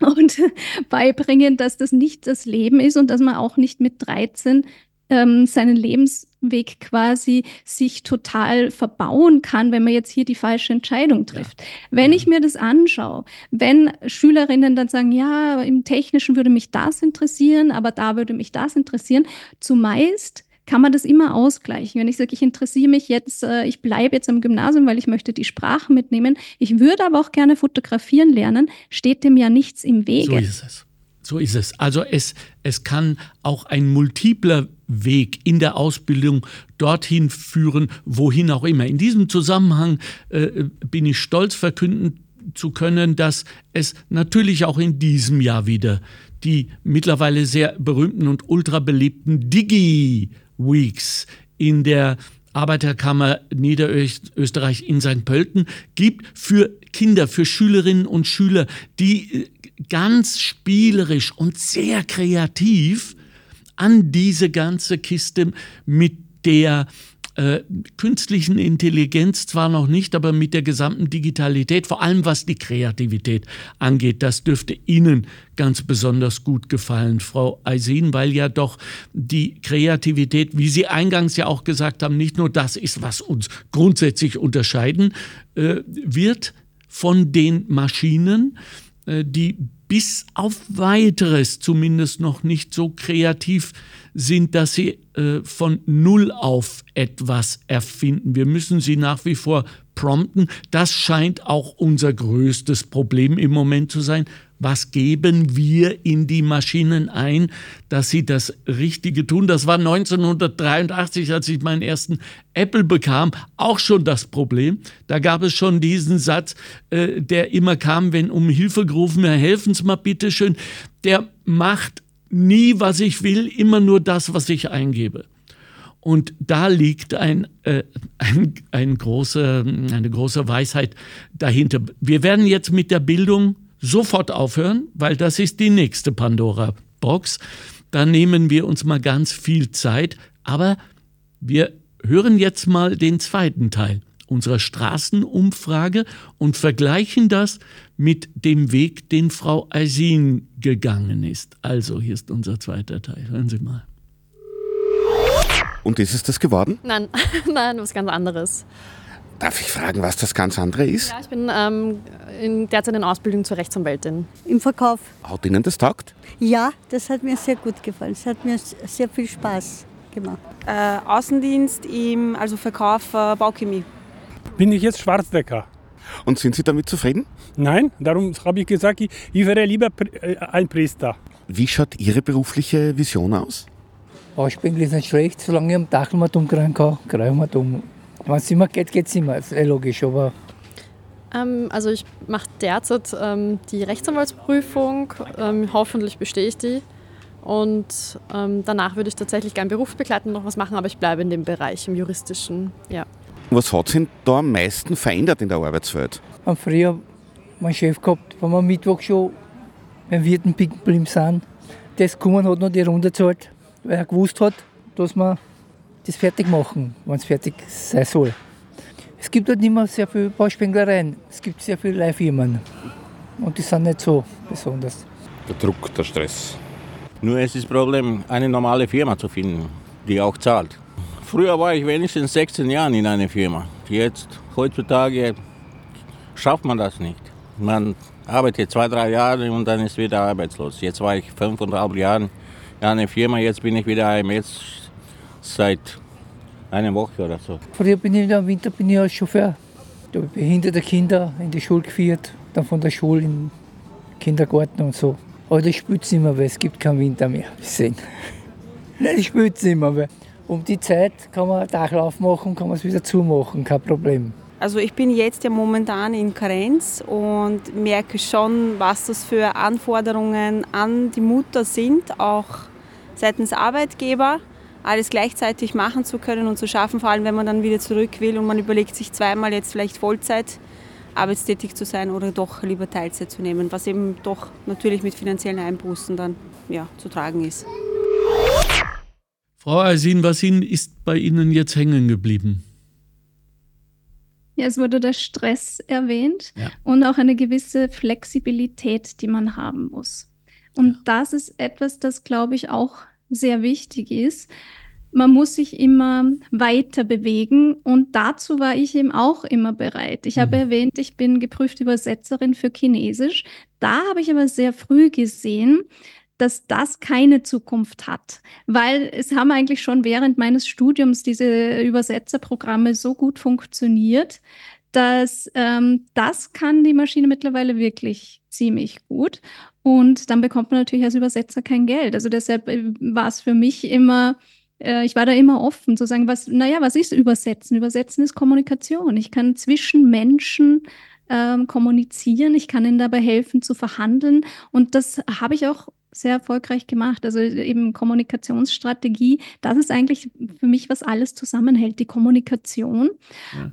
und *laughs* beibringen, dass das nicht das Leben ist und dass man auch nicht mit 13 ähm, seinen Lebensweg quasi sich total verbauen kann, wenn man jetzt hier die falsche Entscheidung trifft. Ja. Wenn ich mir das anschaue, wenn Schülerinnen dann sagen, ja, im Technischen würde mich das interessieren, aber da würde mich das interessieren, zumeist kann man das immer ausgleichen. Wenn ich sage, ich interessiere mich jetzt, äh, ich bleibe jetzt am Gymnasium, weil ich möchte die Sprache mitnehmen, ich würde aber auch gerne fotografieren lernen, steht dem ja nichts im Wege. So ist es. So ist es. Also es, es kann auch ein multipler Weg in der Ausbildung dorthin führen, wohin auch immer. In diesem Zusammenhang äh, bin ich stolz verkünden zu können, dass es natürlich auch in diesem Jahr wieder die mittlerweile sehr berühmten und ultra beliebten Digi Weeks in der Arbeiterkammer Niederösterreich in St. Pölten gibt für Kinder, für Schülerinnen und Schüler, die äh, ganz spielerisch und sehr kreativ an diese ganze Kiste mit der äh, künstlichen Intelligenz zwar noch nicht, aber mit der gesamten Digitalität, vor allem was die Kreativität angeht, das dürfte Ihnen ganz besonders gut gefallen, Frau Eisin, weil ja doch die Kreativität, wie Sie eingangs ja auch gesagt haben, nicht nur das ist, was uns grundsätzlich unterscheiden äh, wird von den Maschinen, äh, die bis auf weiteres zumindest noch nicht so kreativ sind, dass sie äh, von Null auf etwas erfinden. Wir müssen sie nach wie vor prompten. Das scheint auch unser größtes Problem im Moment zu sein. Was geben wir in die Maschinen ein, dass sie das Richtige tun? Das war 1983, als ich meinen ersten Apple bekam, auch schon das Problem. Da gab es schon diesen Satz, äh, der immer kam, wenn um Hilfe gerufen wird, helfen Sie mal bitte schön. Der macht nie, was ich will, immer nur das, was ich eingebe. Und da liegt ein, äh, ein, ein große, eine große Weisheit dahinter. Wir werden jetzt mit der Bildung sofort aufhören, weil das ist die nächste Pandora-Box. Da nehmen wir uns mal ganz viel Zeit. Aber wir hören jetzt mal den zweiten Teil unserer Straßenumfrage und vergleichen das mit dem Weg, den Frau Aisin gegangen ist. Also, hier ist unser zweiter Teil. Hören Sie mal. Und ist es das geworden? Nein, *laughs* nein, was ganz anderes. Darf ich fragen, was das ganz andere ist? Ja, ich bin ähm, in derzeit in Ausbildung zur Rechtsanwältin. Im Verkauf. Hat Ihnen das taugt? Ja, das hat mir sehr gut gefallen. Es hat mir sehr viel Spaß gemacht. Äh, Außendienst im also Verkauf äh, Bauchemie bin ich jetzt Schwarzdecker. Und sind Sie damit zufrieden? Nein, darum habe ich gesagt, ich, ich wäre lieber äh, ein Priester. Wie schaut Ihre berufliche Vision aus? Ausspiegel ist nicht schlecht, solange ich am Dach mal dumm kriegen kann, kriegen wir dumm. Wenn es immer geht, geht es immer, ist eh logisch, aber ähm, also ich mache derzeit ähm, die Rechtsanwaltsprüfung, ähm, hoffentlich bestehe ich die. Und ähm, danach würde ich tatsächlich gern berufsbegleitend noch was machen, aber ich bleibe in dem Bereich, im juristischen, ja. Was hat sich da am meisten verändert in der Arbeitswelt? Am früher mein Chef gehabt, wenn wir Mittwoch schon beim Wirten geblieben sind, das kommen hat noch die Runde gezahlt, weil er gewusst hat, dass wir das fertig machen, wenn es fertig sein soll. Es gibt dort nicht mehr sehr viele Bauspenglereien, es gibt sehr viele Leihfirmen und die sind nicht so besonders. Der Druck, der Stress. Nur ist das Problem, eine normale Firma zu finden, die auch zahlt. Früher war ich wenigstens 16 Jahre in einer Firma. Jetzt, heutzutage, schafft man das nicht. Man arbeitet zwei, drei Jahre und dann ist wieder arbeitslos. Jetzt war ich fünfeinhalb Jahre in einer Firma, jetzt bin ich wieder AMS seit einer Woche oder so. Früher bin ich im Winter bin ich als Chauffeur. Da habe ich behinderte Kinder in die Schule geführt, dann von der Schule in den Kindergarten und so. Aber das spürt es immer, weil es gibt keinen Winter mehr. Sehen. *laughs* Nein, das spürt es immer, weil um die Zeit kann man einen Dachlauf machen, kann man es wieder zumachen, kein Problem. Also ich bin jetzt ja momentan in Karenz und merke schon, was das für Anforderungen an die Mutter sind, auch seitens Arbeitgeber, alles gleichzeitig machen zu können und zu schaffen, vor allem wenn man dann wieder zurück will und man überlegt sich zweimal jetzt vielleicht Vollzeit arbeitstätig zu sein oder doch lieber Teilzeit zu nehmen, was eben doch natürlich mit finanziellen Einbußen dann ja, zu tragen ist. Frau Aisin, was ist bei Ihnen jetzt hängen geblieben? Ja, es wurde der Stress erwähnt ja. und auch eine gewisse Flexibilität, die man haben muss. Und ja. das ist etwas, das, glaube ich, auch sehr wichtig ist, man muss sich immer weiter bewegen und dazu war ich eben auch immer bereit. Ich mhm. habe erwähnt, ich bin geprüfte Übersetzerin für Chinesisch. Da habe ich aber sehr früh gesehen, dass das keine Zukunft hat, weil es haben eigentlich schon während meines Studiums diese Übersetzerprogramme so gut funktioniert, dass ähm, das kann die Maschine mittlerweile wirklich ziemlich gut. Und dann bekommt man natürlich als Übersetzer kein Geld. Also deshalb äh, war es für mich immer äh, ich war da immer offen zu sagen, was, naja, was ist Übersetzen? Übersetzen ist Kommunikation. Ich kann zwischen Menschen ähm, kommunizieren, ich kann ihnen dabei helfen zu verhandeln. Und das habe ich auch sehr erfolgreich gemacht. Also eben Kommunikationsstrategie, das ist eigentlich für mich, was alles zusammenhält, die Kommunikation.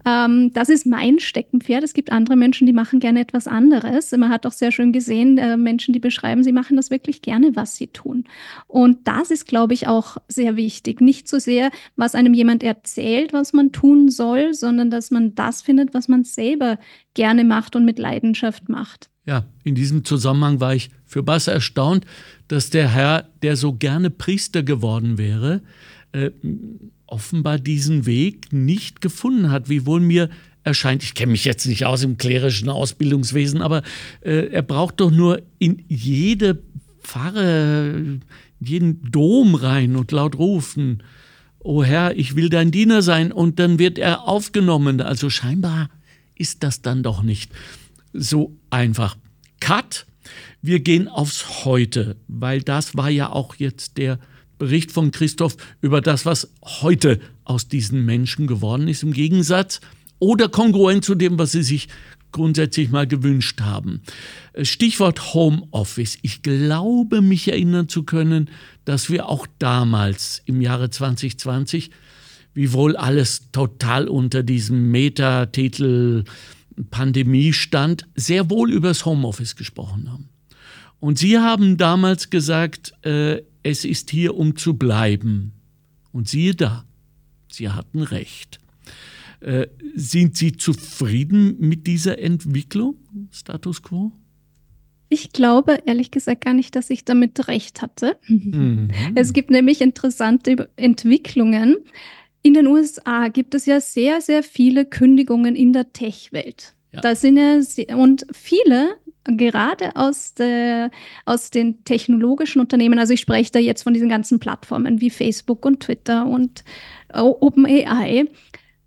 Ja. Ähm, das ist mein Steckenpferd. Es gibt andere Menschen, die machen gerne etwas anderes. Man hat auch sehr schön gesehen, äh, Menschen, die beschreiben, sie machen das wirklich gerne, was sie tun. Und das ist, glaube ich, auch sehr wichtig. Nicht so sehr, was einem jemand erzählt, was man tun soll, sondern dass man das findet, was man selber gerne macht und mit Leidenschaft macht. Ja, in diesem Zusammenhang war ich für Bass erstaunt, dass der Herr, der so gerne Priester geworden wäre, äh, offenbar diesen Weg nicht gefunden hat, wiewohl mir erscheint, ich kenne mich jetzt nicht aus im klerischen Ausbildungswesen, aber äh, er braucht doch nur in jede Pfarre, jeden Dom rein und laut rufen, O Herr, ich will dein Diener sein, und dann wird er aufgenommen. Also scheinbar ist das dann doch nicht so einfach. Cut. Wir gehen aufs Heute, weil das war ja auch jetzt der Bericht von Christoph über das, was heute aus diesen Menschen geworden ist, im Gegensatz oder kongruent zu dem, was sie sich grundsätzlich mal gewünscht haben. Stichwort Homeoffice. Ich glaube, mich erinnern zu können, dass wir auch damals im Jahre 2020, wiewohl alles total unter diesem Metatitel Pandemie stand, sehr wohl übers Homeoffice gesprochen haben. Und Sie haben damals gesagt, äh, es ist hier, um zu bleiben. Und siehe da, Sie hatten recht. Äh, sind Sie zufrieden mit dieser Entwicklung, Status quo? Ich glaube ehrlich gesagt gar nicht, dass ich damit recht hatte. Mhm. Es gibt nämlich interessante Entwicklungen. In den USA gibt es ja sehr, sehr viele Kündigungen in der Tech-Welt. Ja. Da sind ja, und viele, gerade aus, der, aus den technologischen Unternehmen, also ich spreche da jetzt von diesen ganzen Plattformen wie Facebook und Twitter und OpenAI,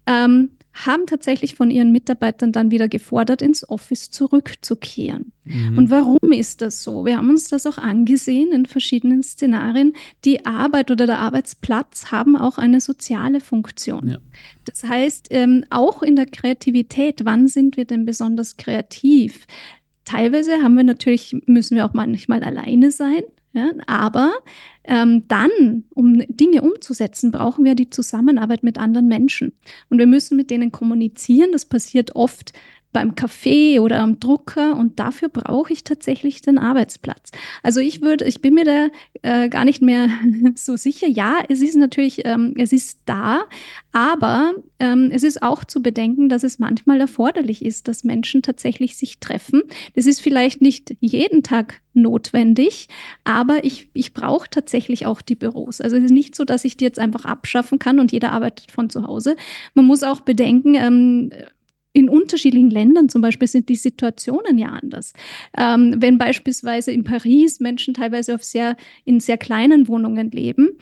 ähm, haben tatsächlich von ihren Mitarbeitern dann wieder gefordert, ins Office zurückzukehren. Mhm. Und warum ist das so? Wir haben uns das auch angesehen in verschiedenen Szenarien. Die Arbeit oder der Arbeitsplatz haben auch eine soziale Funktion. Ja. Das heißt, ähm, auch in der Kreativität, wann sind wir denn besonders kreativ? Teilweise haben wir natürlich, müssen wir auch manchmal alleine sein. Ja, aber ähm, dann, um Dinge umzusetzen, brauchen wir die Zusammenarbeit mit anderen Menschen. Und wir müssen mit denen kommunizieren. Das passiert oft beim Café oder am Drucker und dafür brauche ich tatsächlich den Arbeitsplatz. Also ich würde, ich bin mir da äh, gar nicht mehr *laughs* so sicher. Ja, es ist natürlich, ähm, es ist da, aber ähm, es ist auch zu bedenken, dass es manchmal erforderlich ist, dass Menschen tatsächlich sich treffen. Das ist vielleicht nicht jeden Tag notwendig, aber ich, ich brauche tatsächlich auch die Büros. Also es ist nicht so, dass ich die jetzt einfach abschaffen kann und jeder arbeitet von zu Hause. Man muss auch bedenken, ähm, in unterschiedlichen Ländern zum Beispiel sind die Situationen ja anders. Ähm, wenn beispielsweise in Paris Menschen teilweise auf sehr, in sehr kleinen Wohnungen leben,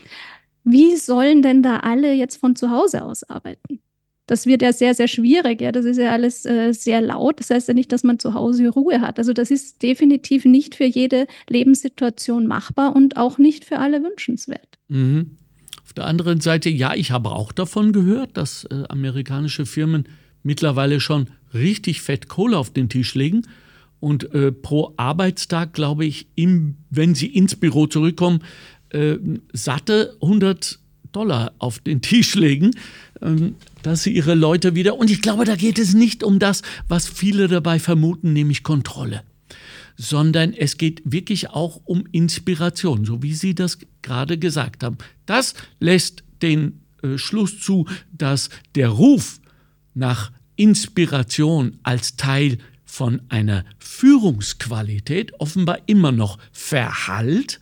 wie sollen denn da alle jetzt von zu Hause aus arbeiten? Das wird ja sehr, sehr schwierig. Ja? Das ist ja alles äh, sehr laut. Das heißt ja nicht, dass man zu Hause Ruhe hat. Also das ist definitiv nicht für jede Lebenssituation machbar und auch nicht für alle wünschenswert. Mhm. Auf der anderen Seite, ja, ich habe auch davon gehört, dass äh, amerikanische Firmen mittlerweile schon richtig fett Kohle auf den Tisch legen und äh, pro Arbeitstag, glaube ich, im, wenn sie ins Büro zurückkommen, äh, satte 100 Dollar auf den Tisch legen, äh, dass sie ihre Leute wieder, und ich glaube, da geht es nicht um das, was viele dabei vermuten, nämlich Kontrolle, sondern es geht wirklich auch um Inspiration, so wie Sie das gerade gesagt haben. Das lässt den äh, Schluss zu, dass der Ruf nach Inspiration als Teil von einer Führungsqualität offenbar immer noch verhallt,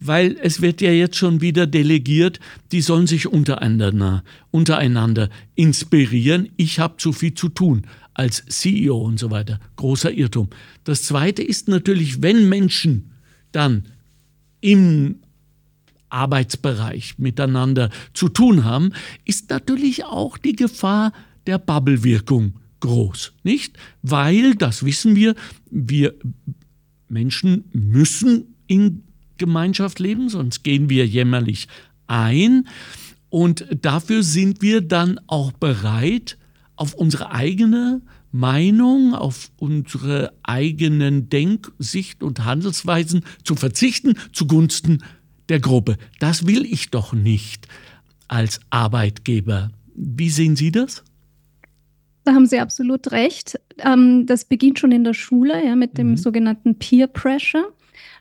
weil es wird ja jetzt schon wieder delegiert, die sollen sich untereinander, untereinander inspirieren. Ich habe zu viel zu tun als CEO und so weiter. Großer Irrtum. Das Zweite ist natürlich, wenn Menschen dann im Arbeitsbereich miteinander zu tun haben, ist natürlich auch die Gefahr, der Bubble-Wirkung groß, nicht? Weil, das wissen wir, wir Menschen müssen in Gemeinschaft leben, sonst gehen wir jämmerlich ein. Und dafür sind wir dann auch bereit, auf unsere eigene Meinung, auf unsere eigenen Denk-, Sicht- und Handelsweisen zu verzichten zugunsten der Gruppe. Das will ich doch nicht als Arbeitgeber. Wie sehen Sie das? Da haben Sie absolut recht. Ähm, das beginnt schon in der Schule, ja, mit dem mhm. sogenannten Peer Pressure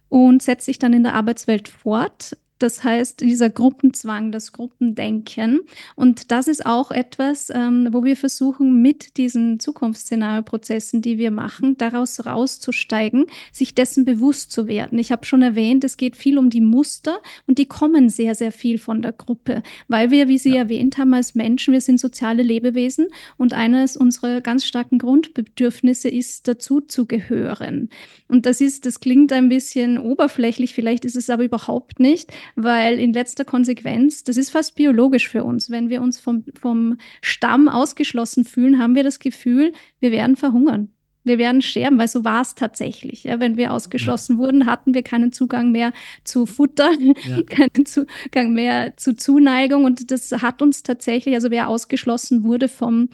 und setzt sich dann in der Arbeitswelt fort. Das heißt, dieser Gruppenzwang, das Gruppendenken. Und das ist auch etwas, ähm, wo wir versuchen, mit diesen Zukunftsszenarioprozessen, die wir machen, daraus rauszusteigen, sich dessen bewusst zu werden. Ich habe schon erwähnt, es geht viel um die Muster und die kommen sehr, sehr viel von der Gruppe, weil wir, wie Sie ja. erwähnt haben, als Menschen, wir sind soziale Lebewesen und eines unserer ganz starken Grundbedürfnisse ist, dazu zu gehören. Und das ist, das klingt ein bisschen oberflächlich, vielleicht ist es aber überhaupt nicht, weil in letzter Konsequenz, das ist fast biologisch für uns, wenn wir uns vom, vom Stamm ausgeschlossen fühlen, haben wir das Gefühl, wir werden verhungern. Wir werden sterben, weil so war es tatsächlich. Ja, wenn wir ausgeschlossen ja. wurden, hatten wir keinen Zugang mehr zu Futter, *laughs* ja. keinen Zugang mehr zu Zuneigung. Und das hat uns tatsächlich, also wer ausgeschlossen wurde vom,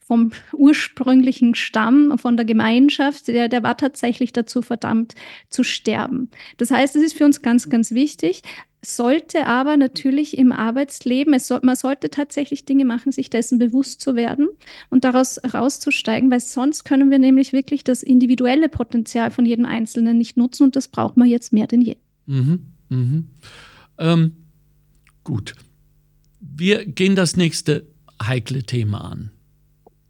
vom ursprünglichen Stamm, von der Gemeinschaft, der, der war tatsächlich dazu verdammt zu sterben. Das heißt, es ist für uns ganz, ganz wichtig, sollte aber natürlich im Arbeitsleben, soll, man sollte tatsächlich Dinge machen, sich dessen bewusst zu werden und daraus rauszusteigen, weil sonst können wir nämlich wirklich das individuelle Potenzial von jedem Einzelnen nicht nutzen und das braucht man jetzt mehr denn je. Mhm, mhm. Ähm, gut. Wir gehen das nächste heikle Thema an.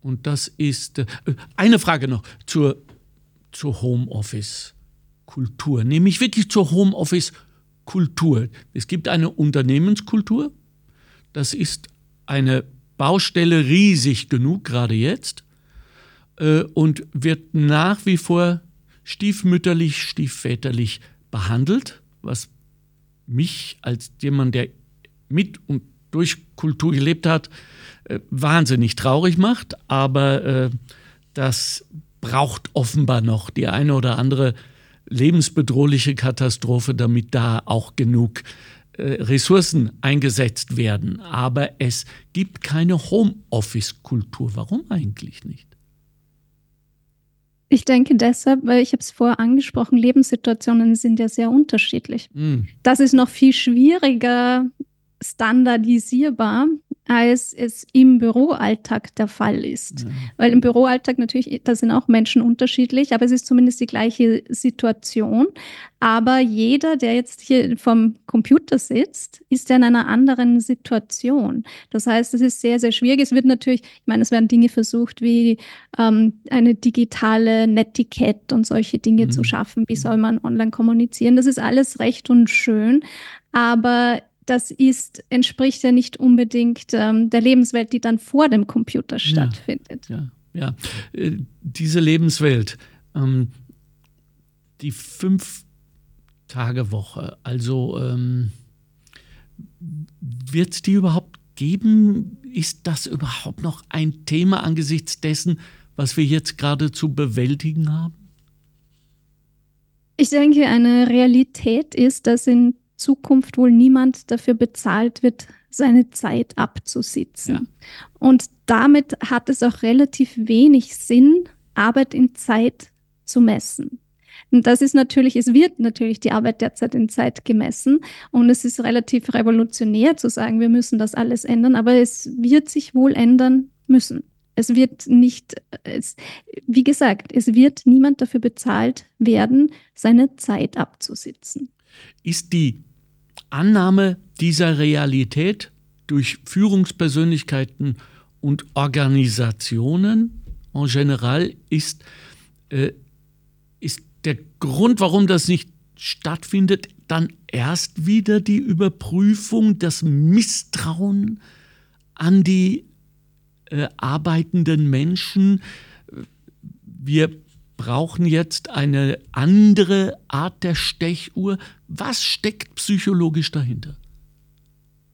Und das ist äh, eine Frage noch zur, zur Homeoffice-Kultur, nämlich wirklich zur Homeoffice-Kultur. Kultur. Es gibt eine Unternehmenskultur. Das ist eine Baustelle riesig genug, gerade jetzt, äh, und wird nach wie vor stiefmütterlich, stiefväterlich behandelt, was mich als jemand, der mit und durch Kultur gelebt hat, äh, wahnsinnig traurig macht, aber äh, das braucht offenbar noch die eine oder andere lebensbedrohliche Katastrophe, damit da auch genug äh, Ressourcen eingesetzt werden. Aber es gibt keine Homeoffice-Kultur. Warum eigentlich nicht? Ich denke deshalb, weil ich habe es vorher angesprochen, Lebenssituationen sind ja sehr unterschiedlich. Mm. Das ist noch viel schwieriger standardisierbar, als es im Büroalltag der Fall ist. Ja. Weil im Büroalltag natürlich, da sind auch Menschen unterschiedlich, aber es ist zumindest die gleiche Situation. Aber jeder, der jetzt hier vom Computer sitzt, ist ja in einer anderen Situation. Das heißt, es ist sehr, sehr schwierig. Es wird natürlich, ich meine, es werden Dinge versucht, wie ähm, eine digitale Netiquette und solche Dinge mhm. zu schaffen. Wie soll man online kommunizieren? Das ist alles recht und schön. Aber das ist, entspricht ja nicht unbedingt ähm, der Lebenswelt, die dann vor dem Computer stattfindet. Ja, ja. ja. Äh, diese Lebenswelt, ähm, die Fünf-Tage-Woche, also ähm, wird es die überhaupt geben? Ist das überhaupt noch ein Thema angesichts dessen, was wir jetzt gerade zu bewältigen haben? Ich denke, eine Realität ist, dass in Zukunft wohl niemand dafür bezahlt wird, seine Zeit abzusitzen. Ja. Und damit hat es auch relativ wenig Sinn, Arbeit in Zeit zu messen. Und das ist natürlich, es wird natürlich die Arbeit derzeit in Zeit gemessen und es ist relativ revolutionär zu sagen, wir müssen das alles ändern, aber es wird sich wohl ändern müssen. Es wird nicht, es, wie gesagt, es wird niemand dafür bezahlt werden, seine Zeit abzusitzen. Ist die Annahme dieser Realität durch Führungspersönlichkeiten und Organisationen en general ist, äh, ist der Grund, warum das nicht stattfindet, dann erst wieder die Überprüfung, das Misstrauen an die äh, arbeitenden Menschen. Wir brauchen jetzt eine andere Art der Stechuhr. Was steckt psychologisch dahinter?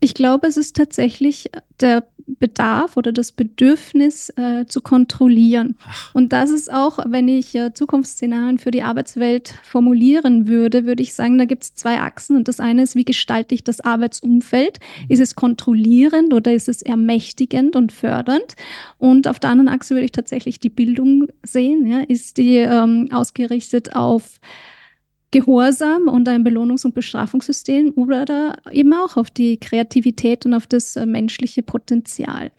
Ich glaube, es ist tatsächlich der Bedarf oder das Bedürfnis äh, zu kontrollieren. Und das ist auch, wenn ich äh, Zukunftsszenarien für die Arbeitswelt formulieren würde, würde ich sagen, da gibt es zwei Achsen. Und das eine ist, wie gestalte ich das Arbeitsumfeld? Mhm. Ist es kontrollierend oder ist es ermächtigend und fördernd? Und auf der anderen Achse würde ich tatsächlich die Bildung sehen. Ja? Ist die ähm, ausgerichtet auf Gehorsam und ein Belohnungs- und Bestrafungssystem oder eben auch auf die Kreativität und auf das äh, menschliche Potenzial.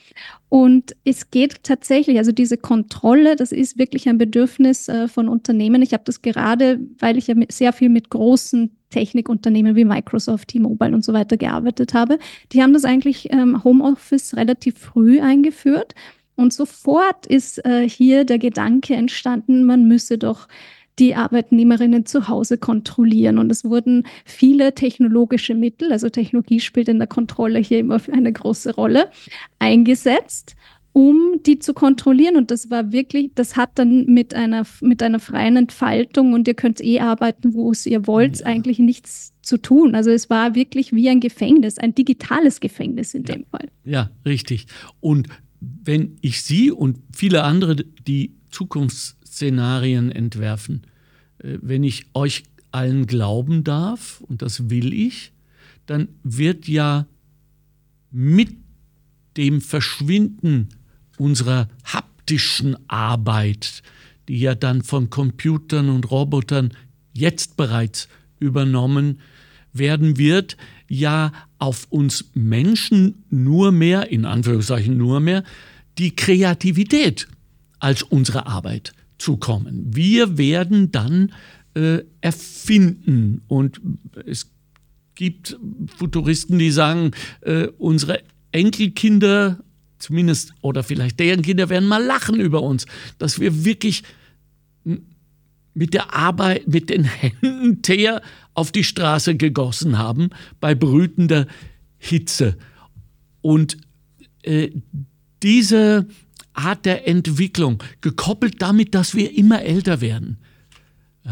Und es geht tatsächlich, also diese Kontrolle, das ist wirklich ein Bedürfnis äh, von Unternehmen. Ich habe das gerade, weil ich ja sehr viel mit großen Technikunternehmen wie Microsoft, T-Mobile und so weiter gearbeitet habe. Die haben das eigentlich ähm, Homeoffice relativ früh eingeführt. Und sofort ist äh, hier der Gedanke entstanden, man müsse doch die Arbeitnehmerinnen zu Hause kontrollieren. Und es wurden viele technologische Mittel, also Technologie spielt in der Kontrolle hier immer eine große Rolle, eingesetzt um die zu kontrollieren. Und das war wirklich, das hat dann mit einer, mit einer freien Entfaltung und ihr könnt eh arbeiten, wo es ihr wollt, ja. eigentlich nichts zu tun. Also es war wirklich wie ein Gefängnis, ein digitales Gefängnis in ja. dem Fall. Ja, richtig. Und wenn ich Sie und viele andere, die Zukunftsszenarien entwerfen, äh, wenn ich euch allen glauben darf, und das will ich, dann wird ja mit dem Verschwinden unserer haptischen Arbeit, die ja dann von Computern und Robotern jetzt bereits übernommen werden wird, ja auf uns Menschen nur mehr, in Anführungszeichen nur mehr, die Kreativität als unsere Arbeit zukommen. Wir werden dann äh, erfinden und es gibt Futuristen, die sagen, äh, unsere Enkelkinder zumindest oder vielleicht deren Kinder werden mal lachen über uns, dass wir wirklich mit der Arbeit, mit den Händen Teer auf die Straße gegossen haben bei brütender Hitze. Und äh, diese Art der Entwicklung, gekoppelt damit, dass wir immer älter werden. Äh,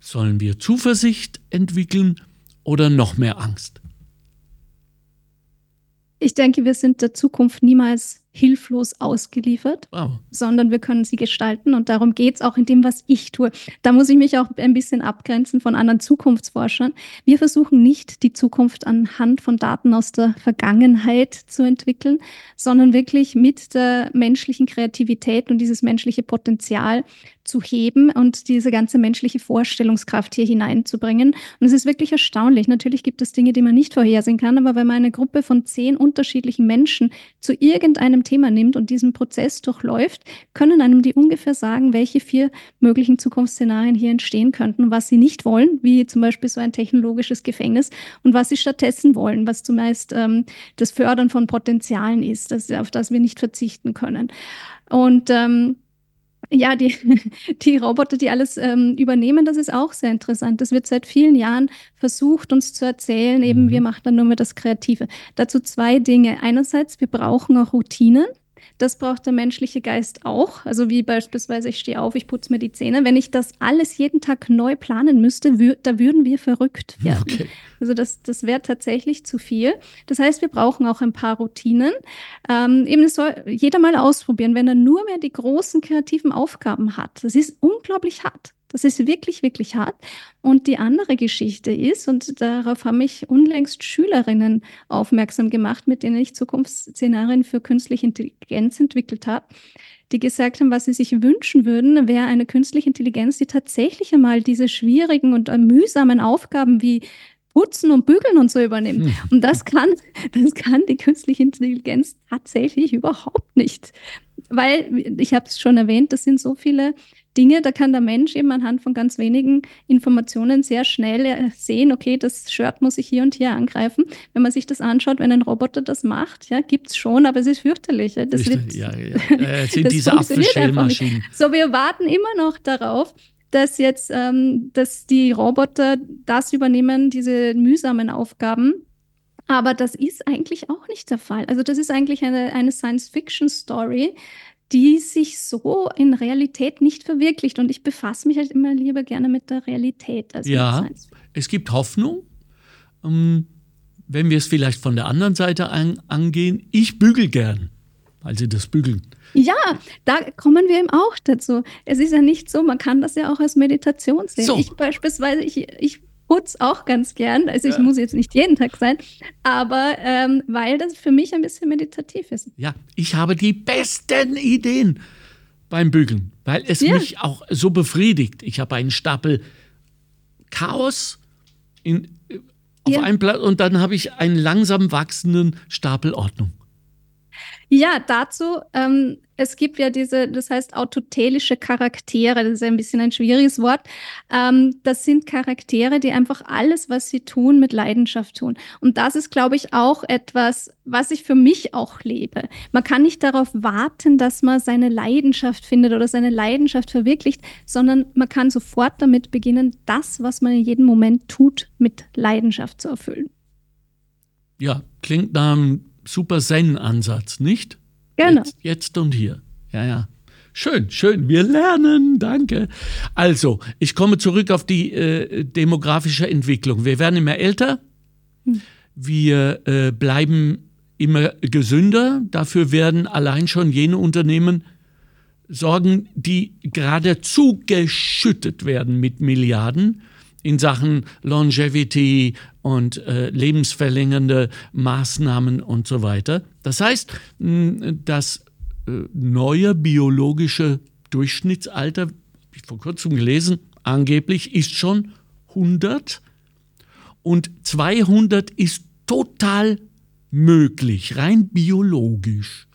sollen wir Zuversicht entwickeln oder noch mehr Angst? Ich denke, wir sind der Zukunft niemals hilflos ausgeliefert, wow. sondern wir können sie gestalten und darum geht es auch in dem, was ich tue. Da muss ich mich auch ein bisschen abgrenzen von anderen Zukunftsforschern. Wir versuchen nicht, die Zukunft anhand von Daten aus der Vergangenheit zu entwickeln, sondern wirklich mit der menschlichen Kreativität und dieses menschliche Potenzial zu heben und diese ganze menschliche Vorstellungskraft hier hineinzubringen. Und es ist wirklich erstaunlich. Natürlich gibt es Dinge, die man nicht vorhersehen kann, aber wenn man eine Gruppe von zehn unterschiedlichen Menschen zu irgendeinem Thema nimmt und diesen Prozess durchläuft, können einem die ungefähr sagen, welche vier möglichen Zukunftsszenarien hier entstehen könnten was sie nicht wollen, wie zum Beispiel so ein technologisches Gefängnis und was sie stattdessen wollen, was zumeist ähm, das Fördern von Potenzialen ist, das, auf das wir nicht verzichten können. Und ähm, ja, die, *laughs* die Roboter, die alles ähm, übernehmen, das ist auch sehr interessant. Das wird seit vielen Jahren versucht, uns zu erzählen, eben mhm. wir machen dann nur mehr das Kreative. Dazu zwei Dinge. Einerseits, wir brauchen auch Routinen. Das braucht der menschliche Geist auch. Also wie beispielsweise, ich stehe auf, ich putze mir die Zähne. Wenn ich das alles jeden Tag neu planen müsste, wür da würden wir verrückt werden. Okay. Also das, das wäre tatsächlich zu viel. Das heißt, wir brauchen auch ein paar Routinen. Ähm, eben soll jeder mal ausprobieren, wenn er nur mehr die großen kreativen Aufgaben hat. Das ist unglaublich hart. Das ist wirklich, wirklich hart. Und die andere Geschichte ist, und darauf haben mich unlängst Schülerinnen aufmerksam gemacht, mit denen ich Zukunftsszenarien für künstliche Intelligenz entwickelt habe, die gesagt haben, was sie sich wünschen würden, wäre eine künstliche Intelligenz, die tatsächlich einmal diese schwierigen und mühsamen Aufgaben wie Putzen und Bügeln und so übernimmt. Hm. Und das kann, das kann die künstliche Intelligenz tatsächlich überhaupt nicht. Weil, ich habe es schon erwähnt, das sind so viele Dinge, da kann der Mensch eben anhand von ganz wenigen Informationen sehr schnell äh, sehen, okay, das Shirt muss ich hier und hier angreifen. Wenn man sich das anschaut, wenn ein Roboter das macht, ja, gibt es schon, aber es ist fürchterlich. Das wird, ja, ja. Äh, *laughs* sind diese Apfelschellmaschinen. So, wir warten immer noch darauf, dass jetzt, ähm, dass die Roboter das übernehmen, diese mühsamen Aufgaben. Aber das ist eigentlich auch nicht der Fall. Also das ist eigentlich eine, eine Science-Fiction-Story, die sich so in Realität nicht verwirklicht. Und ich befasse mich halt immer lieber gerne mit der Realität. Als ja, es gibt Hoffnung. Ähm, wenn wir es vielleicht von der anderen Seite an, angehen, ich bügel gern, weil sie das bügeln. Ja, da kommen wir eben auch dazu. Es ist ja nicht so, man kann das ja auch als Meditation sehen. So. Ich beispielsweise, ich, ich putze auch ganz gern. Also ich muss jetzt nicht jeden Tag sein, aber ähm, weil das für mich ein bisschen meditativ ist. Ja, ich habe die besten Ideen beim Bügeln, weil es ja. mich auch so befriedigt. Ich habe einen Stapel Chaos in, auf ja. einem Blatt und dann habe ich einen langsam wachsenden Stapel Ordnung. Ja, dazu, ähm, es gibt ja diese, das heißt autotelische Charaktere, das ist ein bisschen ein schwieriges Wort. Ähm, das sind Charaktere, die einfach alles, was sie tun, mit Leidenschaft tun. Und das ist, glaube ich, auch etwas, was ich für mich auch lebe. Man kann nicht darauf warten, dass man seine Leidenschaft findet oder seine Leidenschaft verwirklicht, sondern man kann sofort damit beginnen, das, was man in jedem Moment tut, mit Leidenschaft zu erfüllen. Ja, klingt nach einem super Zen-Ansatz, nicht? Genau. Jetzt, jetzt und hier. Ja, ja. Schön, schön. Wir lernen. Danke. Also, ich komme zurück auf die äh, demografische Entwicklung. Wir werden immer älter. Hm. Wir äh, bleiben immer gesünder. Dafür werden allein schon jene Unternehmen sorgen, die geradezu geschüttet werden mit Milliarden in Sachen Longevity und äh, lebensverlängernde Maßnahmen und so weiter. Das heißt, das äh, neue biologische Durchschnittsalter, habe ich vor kurzem gelesen, angeblich ist schon 100 und 200 ist total möglich, rein biologisch.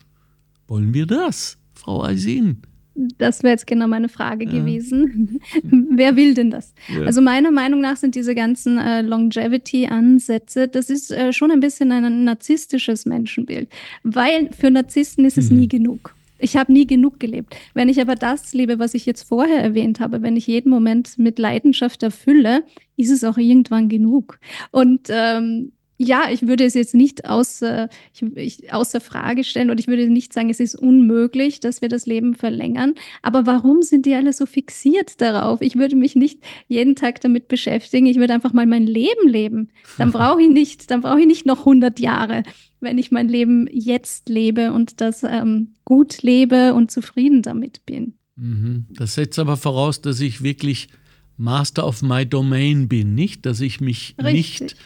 Wollen wir das, Frau Aisin? Das wäre jetzt genau meine Frage ja. gewesen. *laughs* Wer will denn das? Ja. Also meiner Meinung nach sind diese ganzen äh, Longevity-Ansätze, das ist äh, schon ein bisschen ein narzisstisches Menschenbild, weil für Narzissten ist es mhm. nie genug. Ich habe nie genug gelebt. Wenn ich aber das lebe, was ich jetzt vorher erwähnt habe, wenn ich jeden Moment mit Leidenschaft erfülle, ist es auch irgendwann genug. Und ähm, ja, ich würde es jetzt nicht außer, ich, ich, außer Frage stellen und ich würde nicht sagen, es ist unmöglich, dass wir das Leben verlängern. Aber warum sind die alle so fixiert darauf? Ich würde mich nicht jeden Tag damit beschäftigen. Ich würde einfach mal mein Leben leben. Dann *laughs* brauche ich nicht, dann brauche ich nicht noch 100 Jahre, wenn ich mein Leben jetzt lebe und das ähm, gut lebe und zufrieden damit bin. Mhm. Das setzt aber voraus, dass ich wirklich Master of my Domain bin, nicht, dass ich mich Richtig. nicht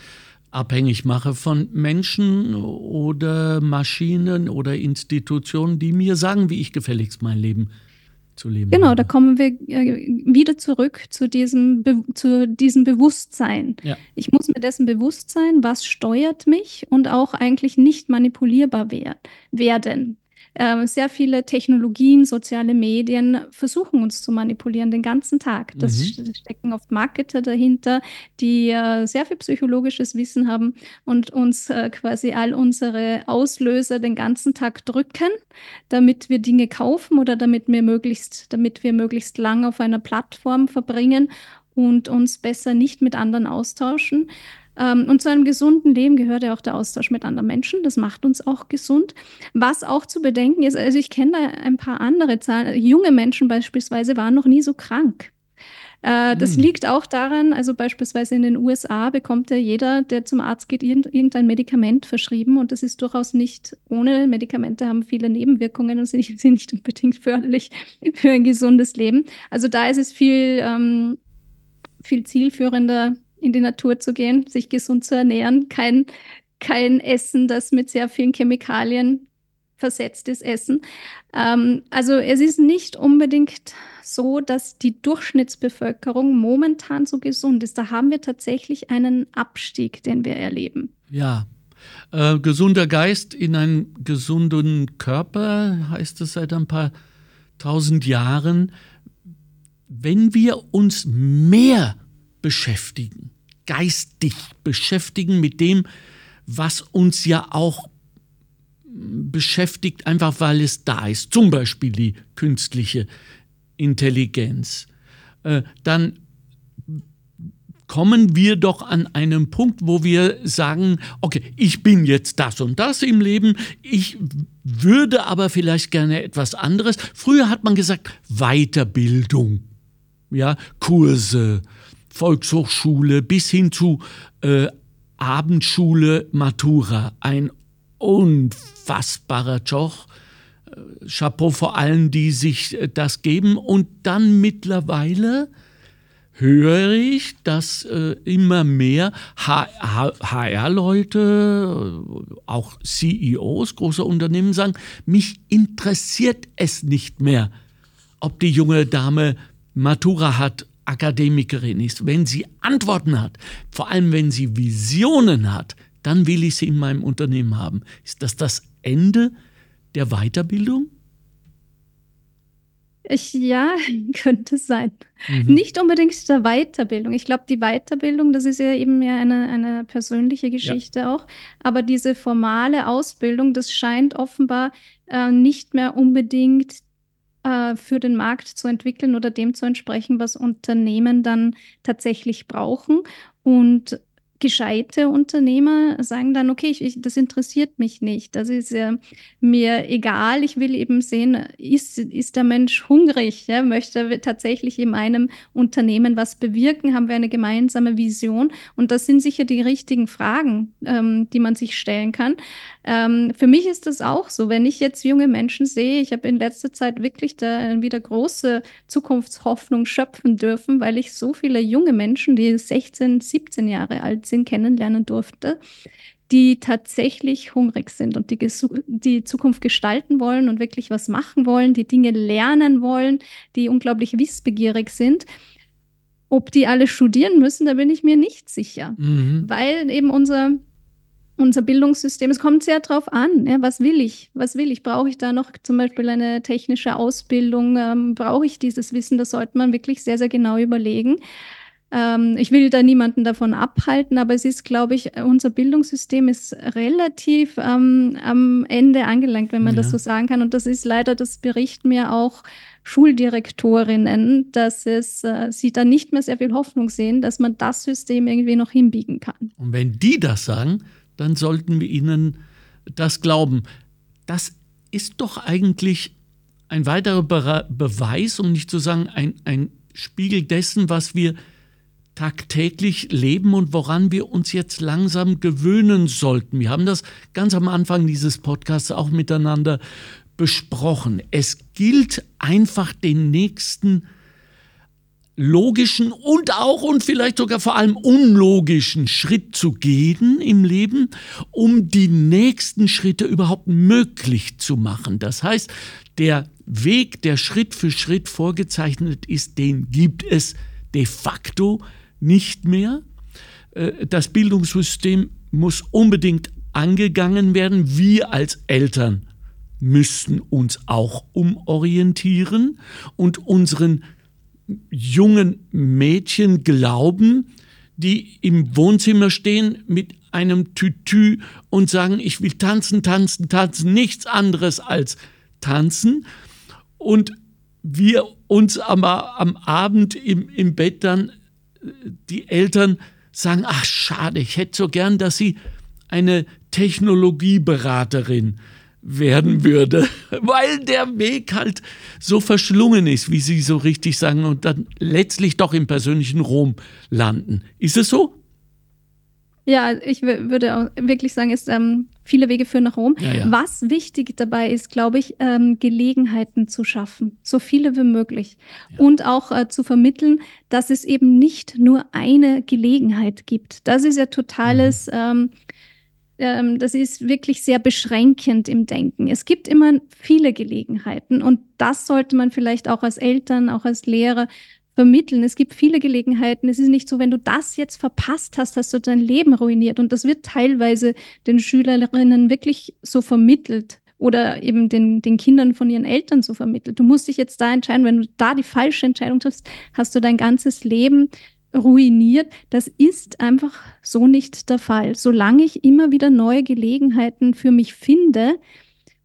abhängig mache von Menschen oder Maschinen oder Institutionen, die mir sagen, wie ich gefälligst mein Leben zu leben Genau, habe. da kommen wir äh, wieder zurück zu diesem, Be zu diesem Bewusstsein. Ja. Ich muss mir dessen bewusst sein, was steuert mich und auch eigentlich nicht manipulierbar werden. Ähm, sehr viele Technologien, soziale Medien versuchen uns zu manipulieren den ganzen Tag. Das mhm. stecken oft Marketer dahinter, die äh, sehr viel psychologisches Wissen haben und uns äh, quasi all unsere Auslöser den ganzen Tag drücken, damit wir Dinge kaufen oder damit wir möglichst, damit wir möglichst lang auf einer Plattform verbringen und uns besser nicht mit anderen austauschen. Ähm, und zu einem gesunden Leben gehört ja auch der Austausch mit anderen Menschen. Das macht uns auch gesund. Was auch zu bedenken ist, also ich kenne da ein paar andere Zahlen. Junge Menschen beispielsweise waren noch nie so krank. Äh, das hm. liegt auch daran, also beispielsweise in den USA bekommt ja jeder, der zum Arzt geht, irgendein Medikament verschrieben und das ist durchaus nicht ohne Medikamente, haben viele Nebenwirkungen und *laughs* sind, nicht unbedingt förderlich für ein gesundes Leben. Also da ist es viel, ähm, viel zielführender, in die Natur zu gehen, sich gesund zu ernähren, kein, kein Essen, das mit sehr vielen Chemikalien versetzt ist, essen. Ähm, also es ist nicht unbedingt so, dass die Durchschnittsbevölkerung momentan so gesund ist. Da haben wir tatsächlich einen Abstieg, den wir erleben. Ja. Äh, gesunder Geist in einen gesunden Körper heißt es seit ein paar tausend Jahren. Wenn wir uns mehr beschäftigen, geistig beschäftigen mit dem, was uns ja auch beschäftigt, einfach weil es da ist, zum Beispiel die künstliche Intelligenz, äh, dann kommen wir doch an einen Punkt, wo wir sagen, okay, ich bin jetzt das und das im Leben, ich würde aber vielleicht gerne etwas anderes. Früher hat man gesagt, Weiterbildung, ja, Kurse, Volkshochschule bis hin zu äh, Abendschule Matura. Ein unfassbarer Joch. Äh, Chapeau vor allen, die sich äh, das geben. Und dann mittlerweile höre ich, dass äh, immer mehr HR-Leute, auch CEOs großer Unternehmen sagen, mich interessiert es nicht mehr, ob die junge Dame Matura hat Akademikerin ist, wenn sie Antworten hat, vor allem wenn sie Visionen hat, dann will ich sie in meinem Unternehmen haben. Ist das das Ende der Weiterbildung? Ich, ja, *laughs* könnte sein. Mhm. Nicht unbedingt der Weiterbildung. Ich glaube, die Weiterbildung, das ist ja eben ja eine, eine persönliche Geschichte ja. auch. Aber diese formale Ausbildung, das scheint offenbar äh, nicht mehr unbedingt äh, für den Markt zu entwickeln oder dem zu entsprechen, was Unternehmen dann tatsächlich brauchen. Und gescheite Unternehmer sagen dann, okay, ich, ich, das interessiert mich nicht. Das ist äh, mir egal. Ich will eben sehen, ist, ist der Mensch hungrig? Ja? Möchte tatsächlich in meinem Unternehmen was bewirken? Haben wir eine gemeinsame Vision? Und das sind sicher die richtigen Fragen, ähm, die man sich stellen kann. Ähm, für mich ist das auch so. Wenn ich jetzt junge Menschen sehe, ich habe in letzter Zeit wirklich da wieder große Zukunftshoffnung schöpfen dürfen, weil ich so viele junge Menschen, die 16, 17 Jahre alt sind, kennenlernen durfte, die tatsächlich hungrig sind und die, die Zukunft gestalten wollen und wirklich was machen wollen, die Dinge lernen wollen, die unglaublich wissbegierig sind. Ob die alle studieren müssen, da bin ich mir nicht sicher, mhm. weil eben unser unser Bildungssystem, es kommt sehr darauf an, ja, was will ich? Was will ich? Brauche ich da noch zum Beispiel eine technische Ausbildung? Ähm, brauche ich dieses Wissen? Das sollte man wirklich sehr, sehr genau überlegen. Ähm, ich will da niemanden davon abhalten, aber es ist, glaube ich, unser Bildungssystem ist relativ ähm, am Ende angelangt, wenn man ja. das so sagen kann. Und das ist leider, das berichten mir auch Schuldirektorinnen, dass es, äh, sie da nicht mehr sehr viel Hoffnung sehen, dass man das System irgendwie noch hinbiegen kann. Und wenn die das sagen, dann sollten wir ihnen das glauben. Das ist doch eigentlich ein weiterer Be Beweis, um nicht zu sagen ein, ein Spiegel dessen, was wir tagtäglich leben und woran wir uns jetzt langsam gewöhnen sollten. Wir haben das ganz am Anfang dieses Podcasts auch miteinander besprochen. Es gilt einfach den nächsten logischen und auch und vielleicht sogar vor allem unlogischen Schritt zu gehen im Leben, um die nächsten Schritte überhaupt möglich zu machen. Das heißt, der Weg, der Schritt für Schritt vorgezeichnet ist, den gibt es de facto nicht mehr. Äh, das Bildungssystem muss unbedingt angegangen werden. Wir als Eltern müssten uns auch umorientieren und unseren jungen Mädchen glauben, die im Wohnzimmer stehen mit einem Tütü und sagen, ich will tanzen, tanzen, tanzen, nichts anderes als tanzen. Und wir uns aber am Abend im, im Bett dann, die Eltern sagen, ach schade, ich hätte so gern, dass sie eine Technologieberaterin werden würde, *laughs* weil der Weg halt so verschlungen ist, wie Sie so richtig sagen, und dann letztlich doch im persönlichen Rom landen. Ist es so? Ja, ich würde auch wirklich sagen, es ähm, viele Wege führen nach Rom. Ja, ja. Was wichtig dabei ist, glaube ich, ähm, Gelegenheiten zu schaffen, so viele wie möglich. Ja. Und auch äh, zu vermitteln, dass es eben nicht nur eine Gelegenheit gibt. Das ist ja totales mhm. ähm, ähm, das ist wirklich sehr beschränkend im Denken. Es gibt immer viele Gelegenheiten und das sollte man vielleicht auch als Eltern, auch als Lehrer vermitteln. Es gibt viele Gelegenheiten. Es ist nicht so, wenn du das jetzt verpasst hast, hast du dein Leben ruiniert. Und das wird teilweise den Schülerinnen wirklich so vermittelt oder eben den, den Kindern von ihren Eltern so vermittelt. Du musst dich jetzt da entscheiden, wenn du da die falsche Entscheidung triffst, hast du dein ganzes Leben ruiniert. Das ist einfach so nicht der Fall. Solange ich immer wieder neue Gelegenheiten für mich finde,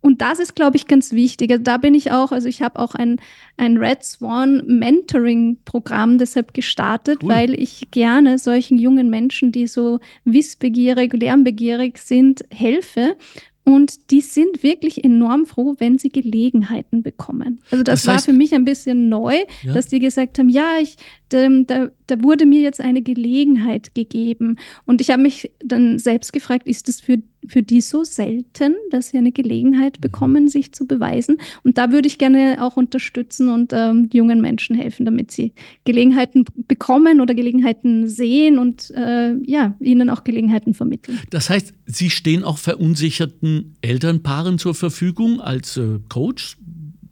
und das ist, glaube ich, ganz wichtig. Also da bin ich auch, also ich habe auch ein, ein Red Swan Mentoring-Programm deshalb gestartet, cool. weil ich gerne solchen jungen Menschen, die so wissbegierig, lernbegierig sind, helfe. Und die sind wirklich enorm froh, wenn sie Gelegenheiten bekommen. Also das, das heißt, war für mich ein bisschen neu, ja. dass die gesagt haben, ja, ich, da, da, da wurde mir jetzt eine Gelegenheit gegeben. Und ich habe mich dann selbst gefragt, ist das für, für die so selten, dass sie eine Gelegenheit mhm. bekommen, sich zu beweisen? Und da würde ich gerne auch unterstützen und ähm, jungen Menschen helfen, damit sie Gelegenheiten bekommen oder Gelegenheiten sehen und äh, ja, ihnen auch Gelegenheiten vermitteln. Das heißt, Sie stehen auch verunsicherten Elternpaaren zur Verfügung als äh, Coach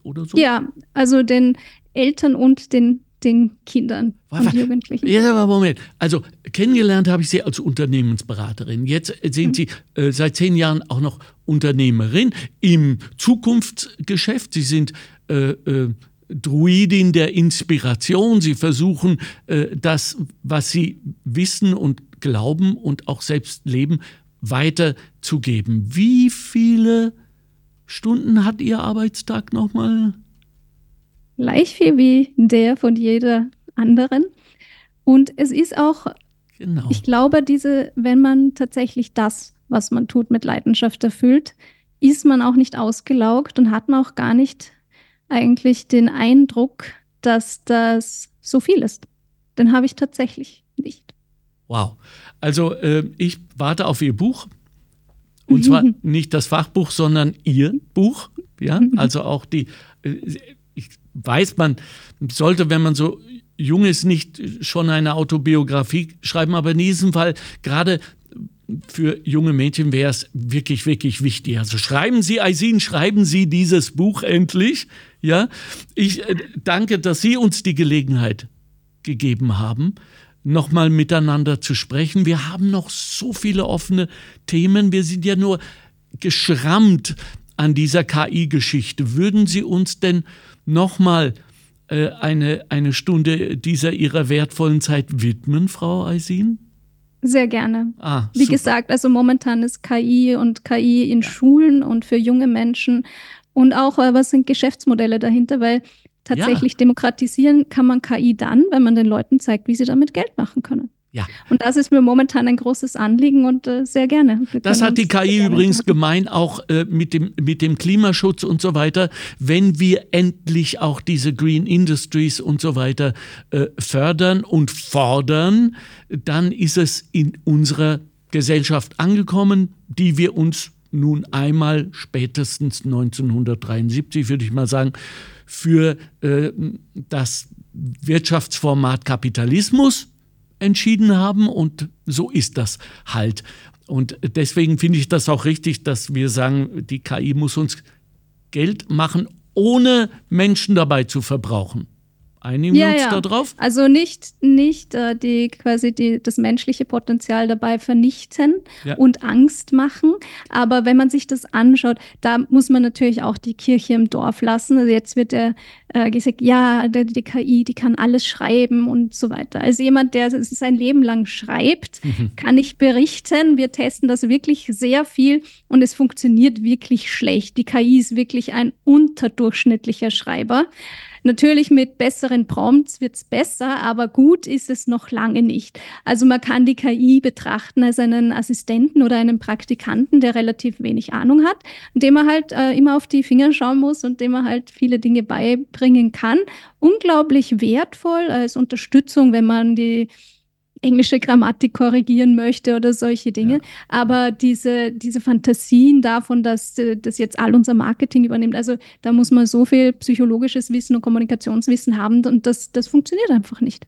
oder so? Ja, also den Eltern und den den Kindern und Jugendlichen. Ja, aber Moment. Also kennengelernt habe ich Sie als Unternehmensberaterin. Jetzt sind mhm. Sie äh, seit zehn Jahren auch noch Unternehmerin im Zukunftsgeschäft. Sie sind äh, äh, Druidin der Inspiration. Sie versuchen, äh, das, was Sie wissen und glauben und auch selbst leben, weiterzugeben. Wie viele Stunden hat Ihr Arbeitstag nochmal? Gleich viel wie der von jeder anderen. Und es ist auch, genau. ich glaube, diese, wenn man tatsächlich das, was man tut, mit Leidenschaft erfüllt, ist man auch nicht ausgelaugt und hat man auch gar nicht eigentlich den Eindruck, dass das so viel ist. Den habe ich tatsächlich nicht. Wow. Also äh, ich warte auf Ihr Buch. Und zwar *laughs* nicht das Fachbuch, sondern Ihr Buch. Ja, *laughs* also auch die. Äh, weiß man, sollte, wenn man so jung ist, nicht schon eine Autobiografie schreiben, aber in diesem Fall gerade für junge Mädchen wäre es wirklich, wirklich wichtig. Also schreiben Sie, Aisin, schreiben Sie dieses Buch endlich. Ja, ich äh, danke, dass Sie uns die Gelegenheit gegeben haben, nochmal miteinander zu sprechen. Wir haben noch so viele offene Themen. Wir sind ja nur geschrammt an dieser KI-Geschichte. Würden Sie uns denn nochmal äh, eine, eine Stunde dieser Ihrer wertvollen Zeit widmen, Frau Aisin? Sehr gerne. Ah, Wie super. gesagt, also momentan ist KI und KI in ja. Schulen und für junge Menschen und auch, äh, was sind Geschäftsmodelle dahinter, weil tatsächlich ja. demokratisieren kann man KI dann, wenn man den Leuten zeigt, wie sie damit Geld machen können. Ja. Und das ist mir momentan ein großes Anliegen und äh, sehr gerne. Das hat die KI übrigens gemeint, auch äh, mit, dem, mit dem Klimaschutz und so weiter. Wenn wir endlich auch diese Green Industries und so weiter äh, fördern und fordern, dann ist es in unserer Gesellschaft angekommen, die wir uns nun einmal spätestens 1973, würde ich mal sagen, für äh, das Wirtschaftsformat Kapitalismus entschieden haben und so ist das halt. Und deswegen finde ich das auch richtig, dass wir sagen, die KI muss uns Geld machen, ohne Menschen dabei zu verbrauchen. Einigen ja, wir uns ja. da drauf? Also nicht, nicht äh, die, quasi die, das menschliche Potenzial dabei vernichten Ja. und Angst machen. Aber wenn man sich das anschaut, da muss man natürlich auch die Kirche im Dorf lassen. Also jetzt wird ja äh, gesagt, ja, die, die KI, die kann alles schreiben und so weiter. Also jemand, der sein Leben lang schreibt, kann ich berichten. Wir testen das wirklich sehr viel und es funktioniert wirklich schlecht. Die KI ist wirklich ein unterdurchschnittlicher Schreiber. Natürlich mit besseren Prompts wird's besser, aber gut ist es noch lange nicht. Also man kann die KI betrachten als einen Assistenten oder einen Praktikanten, der relativ wenig Ahnung hat, dem man halt äh, immer auf die Finger schauen muss und dem man halt viele Dinge beibringen kann. Unglaublich wertvoll als Unterstützung, wenn man die englische Grammatik korrigieren möchte oder solche Dinge. Aber diese, diese Fantasien davon, dass äh, das jetzt all unser Marketing übernimmt, also da muss man so viel psychologisches Wissen und Kommunikationswissen haben und das, das funktioniert einfach nicht.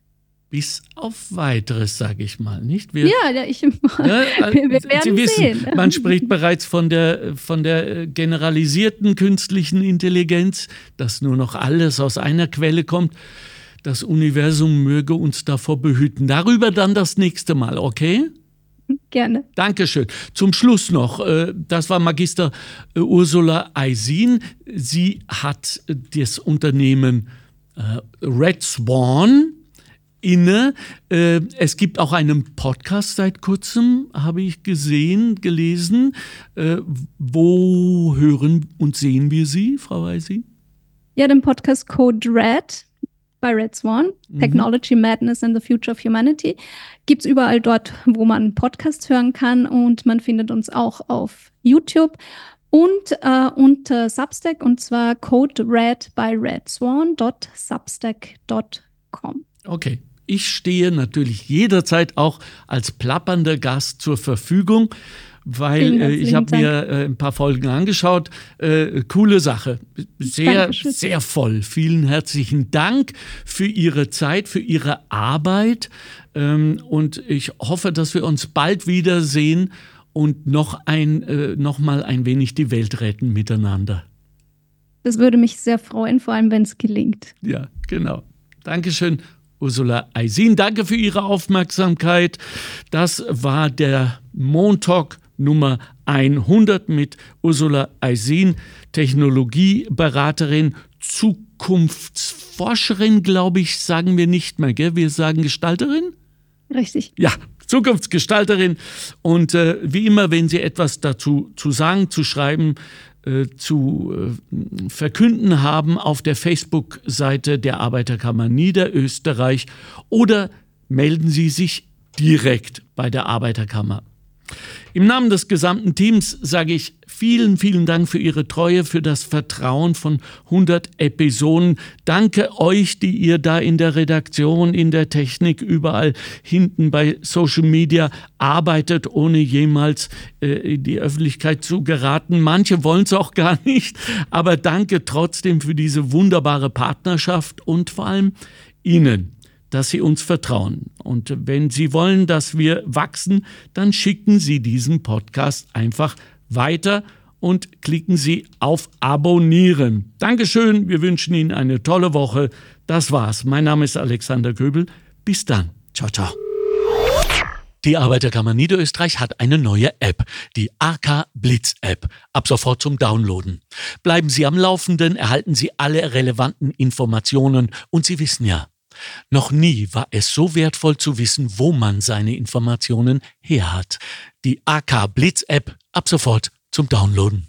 Bis auf weiteres, sage ich mal, nicht? Wir, ja, ja, ich, *laughs* Ne? wir, wir Sie werden wissen, sehen. man spricht bereits von der, von der äh, generalisierten künstlichen Intelligenz, dass nur noch alles aus einer Quelle kommt. Das Universum möge uns davor behüten. Darüber dann das nächste Mal, okay? Gerne. Dankeschön. Zum Schluss noch, äh, das war Magister äh, Ursula Eisin. Sie hat äh, das Unternehmen Red Swan inne. Es gibt auch einen Podcast seit kurzem, habe ich gesehen, gelesen. Wo hören und sehen wir Sie, Frau Eisin? Ja, den Podcast Code Red bei Red Swan, Mhm. Technology, Madness and the Future of Humanity. Gibt es überall dort, wo man Podcasts hören kann und man findet uns auch auf YouTube und äh, unter Substack und zwar Code Red bei redswan.substack.com. Okay. Ich stehe natürlich jederzeit auch als plappernder Gast zur Verfügung, weil äh, ich habe mir äh, ein paar Folgen angeschaut. Äh, coole Sache. Sehr, Dankeschön. sehr voll. Vielen herzlichen Dank für Ihre Zeit, für Ihre Arbeit. Ähm, und ich hoffe, dass wir uns bald wiedersehen und noch, ein, äh, noch mal ein wenig die Welt retten miteinander. Das würde mich sehr freuen, vor allem wenn es gelingt. Ja, genau. Dankeschön, Ursula Eisin. Danke für Ihre Aufmerksamkeit. Das war der Montalk Nummer 100 mit Ursula Eisin, Technologieberaterin, Zukunftsforscherin, glaube ich, sagen wir nicht mehr, gell? Wir sagen Gestalterin? Richtig. Ja, Zukunftsgestalterin. Und äh, wie immer, wenn Sie etwas dazu zu sagen, zu schreiben, äh, zu äh, verkünden haben auf der Facebook-Seite der Arbeiterkammer Niederösterreich oder melden Sie sich direkt bei der Arbeiterkammer. Im Namen des gesamten Teams sage ich vielen, vielen Dank für Ihre Treue, für das Vertrauen von 100 Episoden. Danke euch, die ihr da in der Redaktion, in der Technik, überall hinten bei Social Media arbeitet, ohne jemals äh, in die Öffentlichkeit zu geraten. Manche wollen es auch *laughs* gar nicht, aber danke trotzdem für diese wunderbare Partnerschaft und vor allem Ihnen dass Sie uns vertrauen. Und wenn Sie wollen, dass wir wachsen, dann schicken Sie diesen Podcast einfach weiter und klicken Sie auf Abonnieren. Dankeschön, wir wünschen Ihnen eine tolle Woche. Das war's. Mein Name ist Alexander Göbel. Bis dann. Ciao, ciao. Die Arbeiterkammer Niederösterreich hat eine neue App, die AK Blitz App, ab sofort zum Downloaden. Bleiben Sie am Laufenden, erhalten Sie alle relevanten Informationen und Sie wissen ja, noch nie war es so wertvoll zu wissen, wo man seine Informationen her hat. Die AK Blitz App ab sofort zum Downloaden.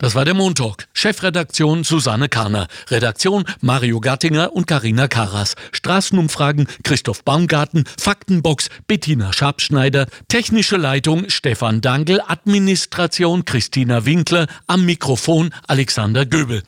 Das war der Montalk. Chefredaktion Susanne Karner. Redaktion Mario Gattinger und Karina Karas. Straßenumfragen Christoph Baumgarten. Faktenbox Bettina Schabschneider. Technische Leitung Stefan Dangel. Administration Christina Winkler. Am Mikrofon Alexander Göbel.